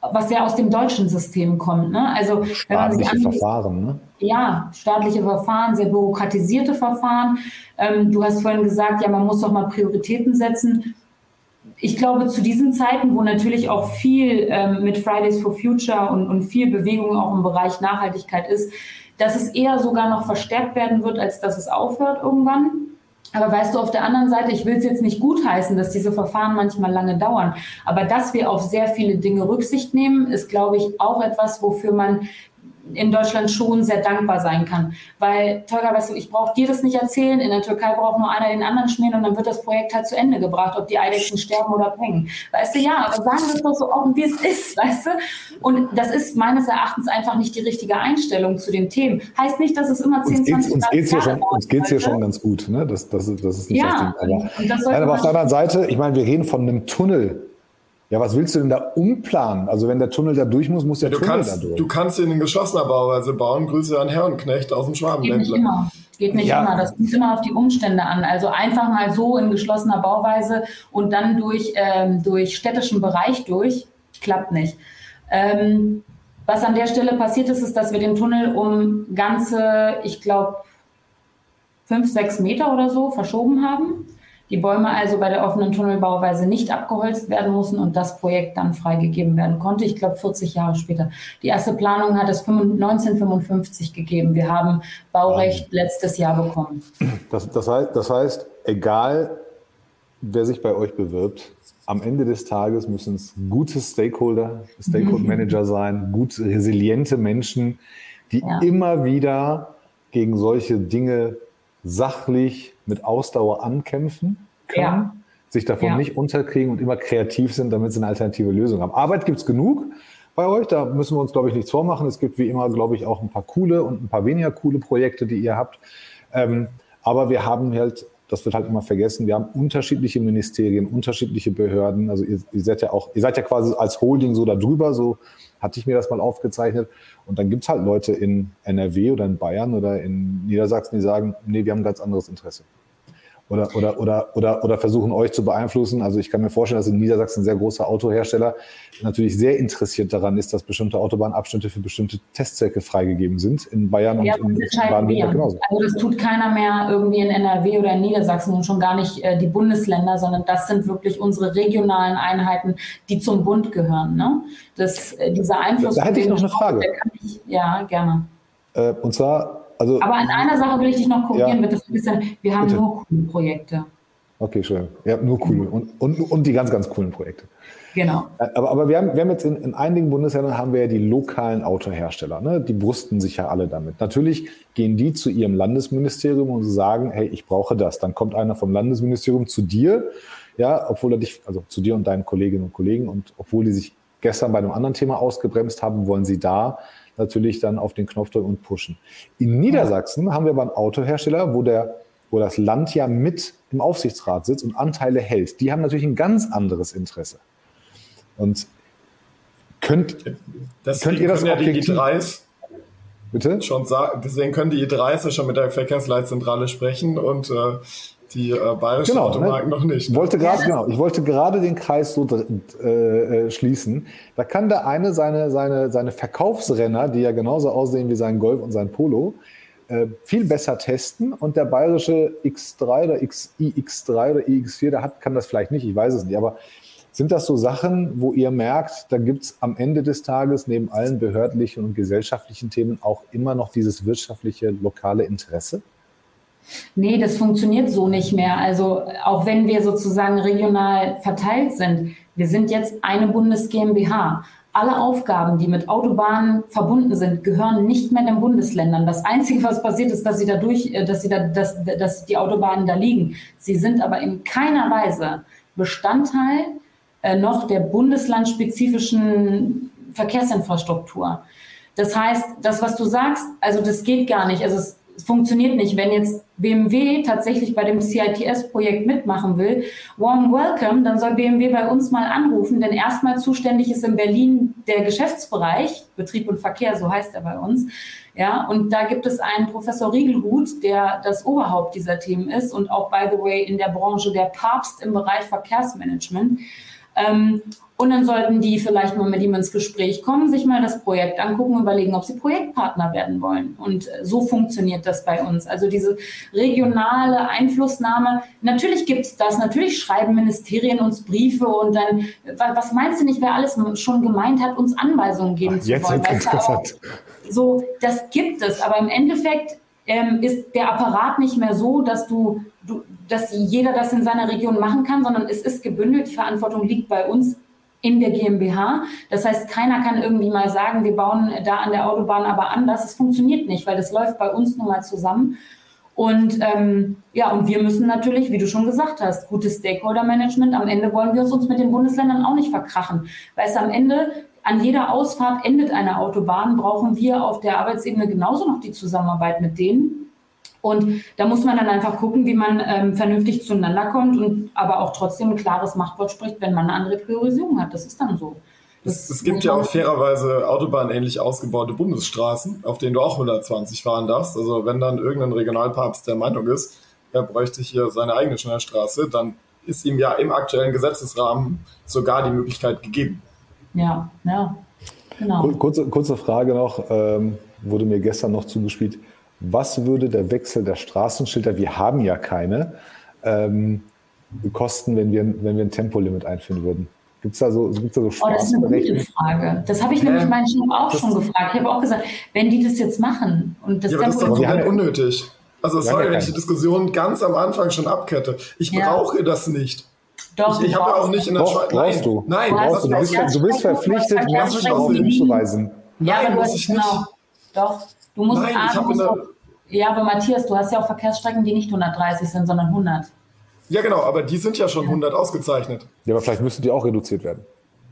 was sehr aus dem deutschen System kommt. Ne? Also staatliche ansieht, Verfahren. Ne? Ja, staatliche Verfahren, sehr bürokratisierte Verfahren. Ähm, du hast vorhin gesagt, ja, man muss doch mal Prioritäten setzen ich glaube, zu diesen Zeiten, wo natürlich auch viel ähm, mit Fridays for Future und, und viel Bewegung auch im Bereich Nachhaltigkeit ist, dass es eher sogar noch verstärkt werden wird, als dass es aufhört irgendwann. Aber weißt du, auf der anderen Seite, ich will es jetzt nicht gutheißen, dass diese Verfahren manchmal lange dauern. Aber dass wir auf sehr viele Dinge Rücksicht nehmen, ist, glaube ich, auch etwas, wofür man in Deutschland schon sehr dankbar sein kann. Weil, Tolga, weißt du, ich brauche dir das nicht erzählen. In der Türkei braucht nur einer den anderen schmieren und dann wird das Projekt halt zu Ende gebracht, ob die Eidechsen sterben oder pengen. Weißt du, ja, aber sagen wir es doch so offen, wie es ist, <laughs> weißt du? Und das ist meines Erachtens einfach nicht die richtige Einstellung zu den Themen. Heißt nicht, dass es immer 10, 20 uns geht's hier schon, Uns geht es hier schon ganz gut. Ne? Das, das, das ist nicht ja, das Ding. Aber, aber auf der anderen Seite, ich meine, wir reden von einem Tunnel ja, was willst du denn da umplanen? Also wenn der Tunnel da durch muss, muss der du Tunnel kannst, da durch. Du kannst ihn in geschlossener Bauweise bauen. Grüße an Herrenknecht aus dem Schwabenländler. Geht nicht immer. Geht nicht ja. immer. Das kommt immer auf die Umstände an. Also einfach mal so in geschlossener Bauweise und dann durch, ähm, durch städtischen Bereich durch, klappt nicht. Ähm, Was an der Stelle passiert ist, ist, dass wir den Tunnel um ganze, ich glaube, fünf, sechs Meter oder so verschoben haben. Die Bäume also bei der offenen Tunnelbauweise nicht abgeholzt werden mussten und das Projekt dann freigegeben werden konnte. Ich glaube 40 Jahre später. Die erste Planung hat es 1955 gegeben. Wir haben Baurecht letztes Jahr bekommen. Das, das, heißt, das heißt, egal wer sich bei euch bewirbt, am Ende des Tages müssen es gute Stakeholder, Stakeholder Manager <laughs> sein, gut resiliente Menschen, die ja. immer wieder gegen solche Dinge sachlich mit Ausdauer ankämpfen können, ja. sich davon ja. nicht unterkriegen und immer kreativ sind, damit sie eine alternative Lösung haben. Arbeit gibt es genug bei euch, da müssen wir uns, glaube ich, nichts vormachen. Es gibt wie immer, glaube ich, auch ein paar coole und ein paar weniger coole Projekte, die ihr habt. Ähm, aber wir haben halt das wird halt immer vergessen. Wir haben unterschiedliche Ministerien, unterschiedliche Behörden. Also ihr, ihr, seid ja auch, ihr seid ja quasi als Holding so da drüber, so hatte ich mir das mal aufgezeichnet. Und dann gibt es halt Leute in NRW oder in Bayern oder in Niedersachsen, die sagen, nee, wir haben ein ganz anderes Interesse oder, oder, oder, oder, oder versuchen euch zu beeinflussen. Also ich kann mir vorstellen, dass in Niedersachsen ein sehr großer Autohersteller natürlich sehr interessiert daran ist, dass bestimmte Autobahnabschnitte für bestimmte Testzwecke freigegeben sind. In Bayern ja, und in, in Baden-Württemberg genauso. Also das tut keiner mehr irgendwie in NRW oder in Niedersachsen und schon gar nicht äh, die Bundesländer, sondern das sind wirklich unsere regionalen Einheiten, die zum Bund gehören. Ne? Das, äh, dieser Einfluss. Da hätte ich noch eine Frage. Ich, ja, gerne. Äh, und zwar also, Aber an einer Sache will ich dich noch korrigieren, ja, bitte. Wir haben bitte. nur coole Projekte. Okay, schön. Ja, nur coole. Und, und, und die ganz, ganz coolen Projekte. Genau. Aber, aber wir, haben, wir haben jetzt in, in einigen Bundesländern haben wir ja die lokalen Autohersteller. Ne? Die brüsten sich ja alle damit. Natürlich gehen die zu ihrem Landesministerium und sagen, hey, ich brauche das. Dann kommt einer vom Landesministerium zu dir, ja, obwohl er dich, also zu dir und deinen Kolleginnen und Kollegen und obwohl die sich gestern bei einem anderen Thema ausgebremst haben, wollen sie da natürlich dann auf den Knopf drücken und pushen. In Niedersachsen haben wir aber einen Autohersteller, wo der wo das Land ja mit im Aufsichtsrat sitzt und Anteile hält. Die haben natürlich ein ganz anderes Interesse. Und könnt, könnt ihr das ja die i3s Bitte? Schon sagen, deswegen können die i3s ja schon mit der Verkehrsleitzentrale sprechen und äh, die äh, bayerischen genau, Automarken ne? noch nicht. Ne? Wollte grad, genau, ich wollte gerade den Kreis so äh, äh, schließen. Da kann der eine seine, seine, seine Verkaufsrenner, die ja genauso aussehen wie sein Golf und sein Polo, äh, viel besser testen und der bayerische X3 oder XIX3 oder iX4, der hat, kann das vielleicht nicht, ich weiß es nicht, aber sind das so Sachen, wo ihr merkt, da gibt es am Ende des Tages neben allen behördlichen und gesellschaftlichen Themen auch immer noch dieses wirtschaftliche, lokale Interesse? Nee, das funktioniert so nicht mehr. Also auch wenn wir sozusagen regional verteilt sind, wir sind jetzt eine Bundes GmbH. Alle Aufgaben, die mit Autobahnen verbunden sind, gehören nicht mehr den Bundesländern. Das Einzige, was passiert, ist, dass sie dadurch, äh, dass sie da, dass, dass die Autobahnen da liegen. Sie sind aber in keiner Weise Bestandteil äh, noch der bundeslandspezifischen Verkehrsinfrastruktur. Das heißt, das, was du sagst, also das geht gar nicht. Also es, es funktioniert nicht. Wenn jetzt BMW tatsächlich bei dem CITS-Projekt mitmachen will, warm welcome, dann soll BMW bei uns mal anrufen, denn erstmal zuständig ist in Berlin der Geschäftsbereich, Betrieb und Verkehr, so heißt er bei uns. Ja, und da gibt es einen Professor Riegelhut, der das Oberhaupt dieser Themen ist und auch, by the way, in der Branche der Papst im Bereich Verkehrsmanagement. Ähm, und dann sollten die vielleicht mal mit ihm ins Gespräch kommen, sich mal das Projekt angucken, überlegen, ob sie Projektpartner werden wollen. Und so funktioniert das bei uns. Also diese regionale Einflussnahme, natürlich gibt es das, natürlich schreiben Ministerien uns Briefe und dann, was meinst du nicht, wer alles schon gemeint hat, uns Anweisungen geben Ach, zu wollen? Jetzt interessant. So, das gibt es, aber im Endeffekt ähm, ist der Apparat nicht mehr so, dass du, du, dass jeder das in seiner Region machen kann, sondern es ist gebündelt. Die Verantwortung liegt bei uns in der GmbH. Das heißt, keiner kann irgendwie mal sagen, wir bauen da an der Autobahn aber anders. Es funktioniert nicht, weil das läuft bei uns nun mal zusammen. Und ähm, ja, und wir müssen natürlich, wie du schon gesagt hast, gutes Stakeholder-Management. Am Ende wollen wir uns mit den Bundesländern auch nicht verkrachen. Weil es am Ende an jeder Ausfahrt endet eine Autobahn, brauchen wir auf der Arbeitsebene genauso noch die Zusammenarbeit mit denen. Und da muss man dann einfach gucken, wie man ähm, vernünftig zueinander kommt und aber auch trotzdem ein klares Machtwort spricht, wenn man eine andere Priorisierung hat. Das ist dann so. Das, es gibt ja auch fairerweise autobahnähnlich ausgebaute Bundesstraßen, auf denen du auch 120 fahren darfst. Also wenn dann irgendein Regionalpapst der Meinung ist, er bräuchte hier seine eigene Schnellstraße, dann ist ihm ja im aktuellen Gesetzesrahmen sogar die Möglichkeit gegeben. Ja, ja. Genau. Kurze, kurze Frage noch, ähm, wurde mir gestern noch zugespielt. Was würde der Wechsel der Straßenschilder, wir haben ja keine, ähm, kosten, wenn wir, wenn wir ein Tempolimit einführen würden? Gibt es da so, gibt's da so Oh, das ist eine gute Frage. Das habe ich nämlich meinen Chef auch schon gefragt. Ich habe auch gesagt, wenn die das jetzt machen und das ja, aber das ist doch komplett unnötig. Also sorry, wenn ich die Diskussion ganz am Anfang schon abkette. Ich ja. brauche das nicht. Doch, ich, ich habe ja auch nicht in der Schweiz. Nein, du. nein, du, du, bist, du bist verpflichtet, Menschen darauf hinzuweisen. Ja, nein, muss ich genau. nicht. Doch, du musst nein, A, du musst Ja, aber Matthias, du hast ja auch Verkehrsstrecken, die nicht 130 sind, sondern 100. Ja, genau, aber die sind ja schon 100 ausgezeichnet. Ja, aber vielleicht müssen die auch reduziert werden.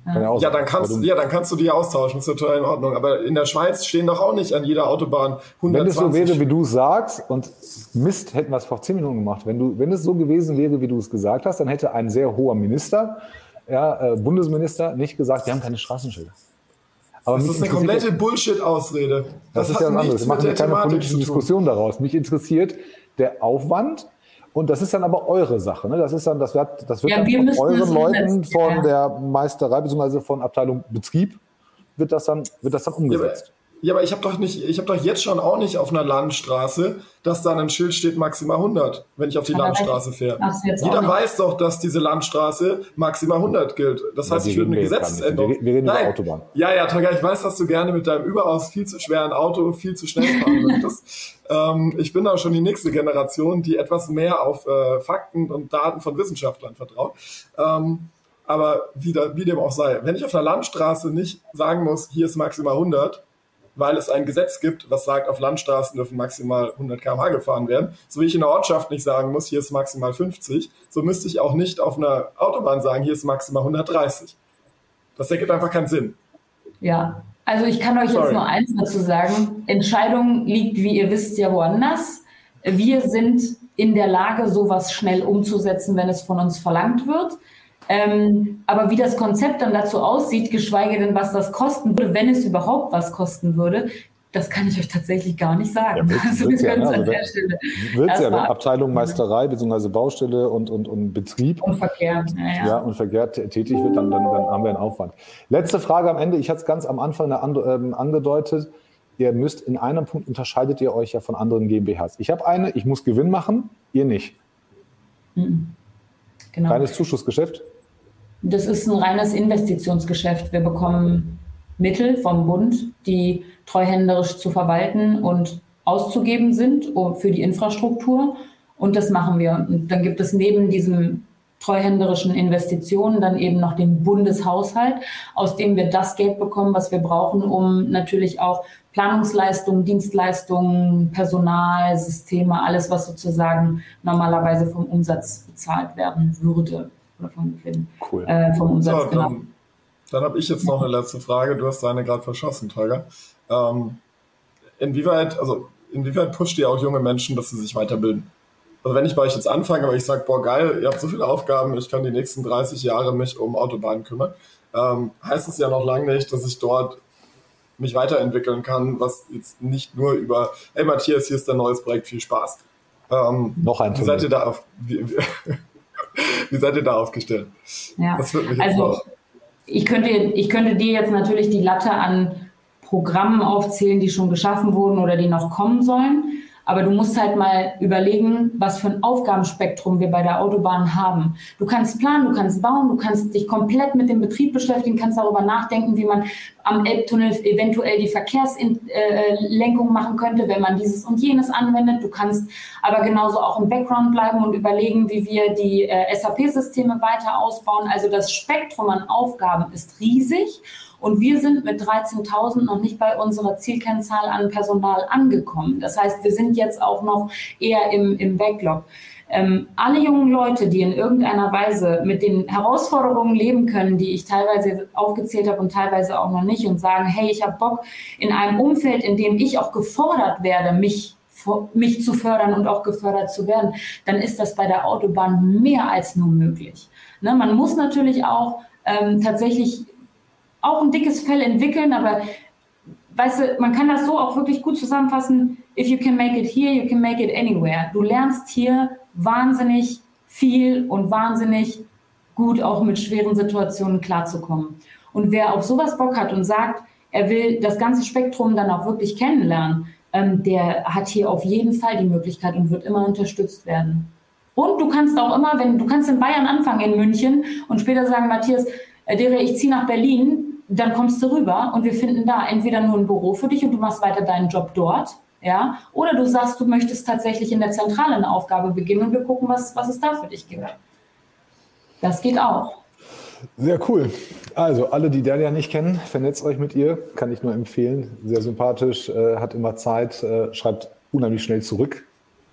Ja, ja, dann kannst, du, ja, dann kannst du die austauschen, ist total in Ordnung. Aber in der Schweiz stehen doch auch nicht an jeder Autobahn 120. Wenn es so wäre, wie du sagst, und Mist, hätten wir es vor zehn Minuten gemacht. Wenn, du, wenn es so gewesen wäre, wie du es gesagt hast, dann hätte ein sehr hoher Minister, ja, äh, Bundesminister, nicht gesagt, wir haben keine Straßenschilder. Aber das ist eine komplette Bullshit-Ausrede. Das, das ist ja was anderes. Wir machen eine keine politische Diskussion daraus. Mich interessiert der Aufwand, und das ist dann aber eure Sache. Ne? Das ist dann, das wird, das wird ja, dann von euren Leuten von ja. der Meisterei bzw. von Abteilung Betrieb wird das dann, wird das dann umgesetzt. Ja, ja, aber ich habe doch nicht, ich habe doch jetzt schon auch nicht auf einer Landstraße, dass da ein Schild steht maximal 100, wenn ich auf die aber Landstraße fahre. Jeder weiß doch, dass diese Landstraße maximal 100 gilt. Das heißt, ich würde eine Gesetzesänderung. Wir, wir, reden Nein. über Autobahn. Ja, ja, Taga, ich weiß, dass du gerne mit deinem überaus viel zu schweren Auto viel zu schnell fahren <laughs> möchtest. ähm, ich bin auch schon die nächste Generation, die etwas mehr auf äh, Fakten und Daten von Wissenschaftlern vertraut. Ähm, aber wie, da, wie dem auch sei, wenn ich auf einer Landstraße nicht sagen muss, hier ist maximal 100, weil es ein Gesetz gibt, was sagt, auf Landstraßen dürfen maximal 100 km/h gefahren werden. So wie ich in der Ortschaft nicht sagen muss, hier ist maximal 50, so müsste ich auch nicht auf einer Autobahn sagen, hier ist maximal 130. Das ergibt einfach keinen Sinn. Ja, also ich kann euch Sorry. jetzt nur eins dazu sagen. Entscheidung liegt, wie ihr wisst, ja woanders. Wir sind in der Lage, sowas schnell umzusetzen, wenn es von uns verlangt wird. Ähm, aber wie das Konzept dann dazu aussieht, geschweige denn, was das kosten würde, wenn es überhaupt was kosten würde, das kann ich euch tatsächlich gar nicht sagen. Ja, also wir können es ja, an der Stelle. Wird ja, wenn Abteilung Meisterei bzw. Baustelle und, und, und Betrieb und Verkehr, ja, ja. und Verkehr tätig wird, dann, dann, dann haben wir einen Aufwand. Letzte Frage am Ende. Ich hatte es ganz am Anfang ähm, angedeutet. Ihr müsst in einem Punkt unterscheidet ihr euch ja von anderen GmbHs. Ich habe eine, ich muss Gewinn machen, ihr nicht. Mhm. Genau. Reines Zuschussgeschäft? Das ist ein reines Investitionsgeschäft. Wir bekommen Mittel vom Bund, die treuhänderisch zu verwalten und auszugeben sind für die Infrastruktur. Und das machen wir. Und dann gibt es neben diesem treuhänderischen Investitionen dann eben noch den Bundeshaushalt, aus dem wir das Geld bekommen, was wir brauchen, um natürlich auch Planungsleistungen, Dienstleistungen, Personal, Systeme, alles, was sozusagen normalerweise vom Umsatz bezahlt werden würde oder vom Gewinn, cool. äh, vom Umsatz. So, genau. Dann, dann habe ich jetzt noch eine letzte Frage. Du hast deine gerade verschossen, Tiger. Ähm, inwieweit, also inwieweit pusht ihr auch junge Menschen, dass sie sich weiterbilden? Also wenn ich bei euch jetzt anfange, aber ich sage, boah geil, ihr habt so viele Aufgaben, ich kann die nächsten 30 Jahre mich um Autobahnen kümmern, ähm, heißt es ja noch lange nicht, dass ich dort mich weiterentwickeln kann, was jetzt nicht nur über, hey Matthias, hier ist dein neues Projekt, viel Spaß. Ähm, noch ein Wie seid ihr da auf, wie, <laughs> wie, seid ihr da aufgestellt? Ja. Das wird mich jetzt also. Ich könnte, ich könnte dir jetzt natürlich die Latte an Programmen aufzählen, die schon geschaffen wurden oder die noch kommen sollen. Aber du musst halt mal überlegen, was für ein Aufgabenspektrum wir bei der Autobahn haben. Du kannst planen, du kannst bauen, du kannst dich komplett mit dem Betrieb beschäftigen, kannst darüber nachdenken, wie man am Elbtunnel eventuell die Verkehrslenkung machen könnte, wenn man dieses und jenes anwendet. Du kannst aber genauso auch im Background bleiben und überlegen, wie wir die äh, SAP-Systeme weiter ausbauen. Also das Spektrum an Aufgaben ist riesig. Und wir sind mit 13.000 noch nicht bei unserer Zielkennzahl an Personal angekommen. Das heißt, wir sind jetzt auch noch eher im, im Backlog. Ähm, alle jungen Leute, die in irgendeiner Weise mit den Herausforderungen leben können, die ich teilweise aufgezählt habe und teilweise auch noch nicht und sagen, hey, ich habe Bock in einem Umfeld, in dem ich auch gefordert werde, mich mich zu fördern und auch gefördert zu werden, dann ist das bei der Autobahn mehr als nur möglich. Ne, man muss natürlich auch ähm, tatsächlich auch ein dickes Fell entwickeln, aber weißt du, man kann das so auch wirklich gut zusammenfassen. If you can make it here, you can make it anywhere. Du lernst hier wahnsinnig viel und wahnsinnig gut auch mit schweren Situationen klarzukommen. Und wer auf sowas Bock hat und sagt, er will das ganze Spektrum dann auch wirklich kennenlernen, ähm, der hat hier auf jeden Fall die Möglichkeit und wird immer unterstützt werden. Und du kannst auch immer, wenn du kannst in Bayern anfangen, in München und später sagen, Matthias, äh, Dere, ich ziehe nach Berlin, dann kommst du rüber und wir finden da entweder nur ein Büro für dich und du machst weiter deinen Job dort, ja, oder du sagst, du möchtest tatsächlich in der Zentrale eine Aufgabe beginnen und wir gucken, was, was es da für dich gibt. Das geht auch. Sehr cool. Also, alle, die Delia nicht kennen, vernetzt euch mit ihr. Kann ich nur empfehlen. Sehr sympathisch, äh, hat immer Zeit, äh, schreibt unheimlich schnell zurück.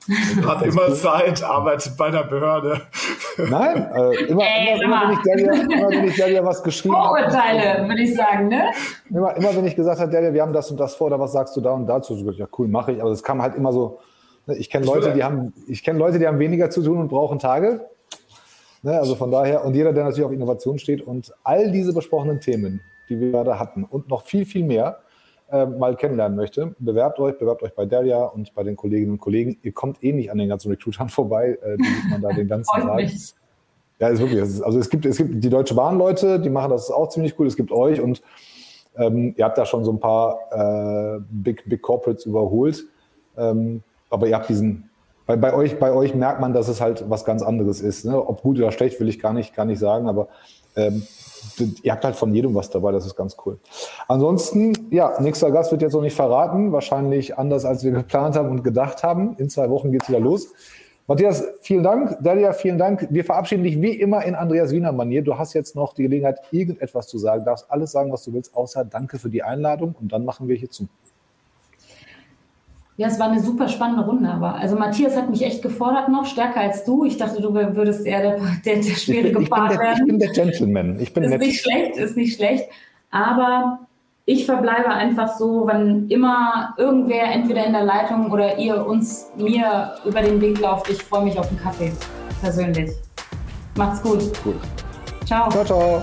<laughs> Hat immer Zeit, arbeitet bei der Behörde. Nein, äh, immer, Ey, immer, immer, wenn ich Delia, immer wenn ich Delia was geschrieben habe. Vorurteile, würde ich sagen, ne? Immer, immer wenn ich gesagt habe, Delia, wir haben das und das vor, oder was sagst du da und dazu? So, ja, cool, mache ich. Aber es kam halt immer so, ne, ich kenne Leute, die haben, ich kenne Leute, die haben weniger zu tun und brauchen Tage. Ne, also von daher, und jeder, der natürlich auf Innovation steht und all diese besprochenen Themen, die wir gerade hatten und noch viel, viel mehr, äh, mal kennenlernen möchte, bewerbt euch, bewerbt euch bei Delia und bei den Kolleginnen und Kollegen. Ihr kommt eh nicht an den ganzen Recruitern <laughs> vorbei, äh, die sieht man da den ganzen Tag. Ja, ist wirklich. Ist, also es gibt, es gibt die Deutsche Bahn-Leute, die machen das auch ziemlich cool. Es gibt euch und ähm, ihr habt da schon so ein paar äh, Big, Big Corporates überholt. Ähm, aber ihr habt diesen bei, bei, euch, bei euch merkt man, dass es halt was ganz anderes ist. Ne? Ob gut oder schlecht, will ich gar nicht, gar nicht sagen, aber ähm, ihr habt halt von jedem was dabei, das ist ganz cool. Ansonsten, ja, nächster Gast wird jetzt noch nicht verraten, wahrscheinlich anders, als wir geplant haben und gedacht haben. In zwei Wochen geht es wieder los. Matthias, vielen Dank. Dalia, vielen Dank. Wir verabschieden dich wie immer in Andreas Wiener Manier. Du hast jetzt noch die Gelegenheit, irgendetwas zu sagen. Du darfst alles sagen, was du willst, außer Danke für die Einladung und dann machen wir hier zu. Ja, es war eine super spannende Runde, aber also Matthias hat mich echt gefordert noch, stärker als du. Ich dachte, du würdest eher der, der, der schwierige Part werden. Ich bin der Gentleman. Ich bin ist nett. nicht schlecht, ist nicht schlecht. Aber ich verbleibe einfach so, wenn immer irgendwer entweder in der Leitung oder ihr uns mir über den Weg lauft, ich freue mich auf einen Kaffee. Persönlich. Macht's gut. Gut. Ciao. Ciao, ciao.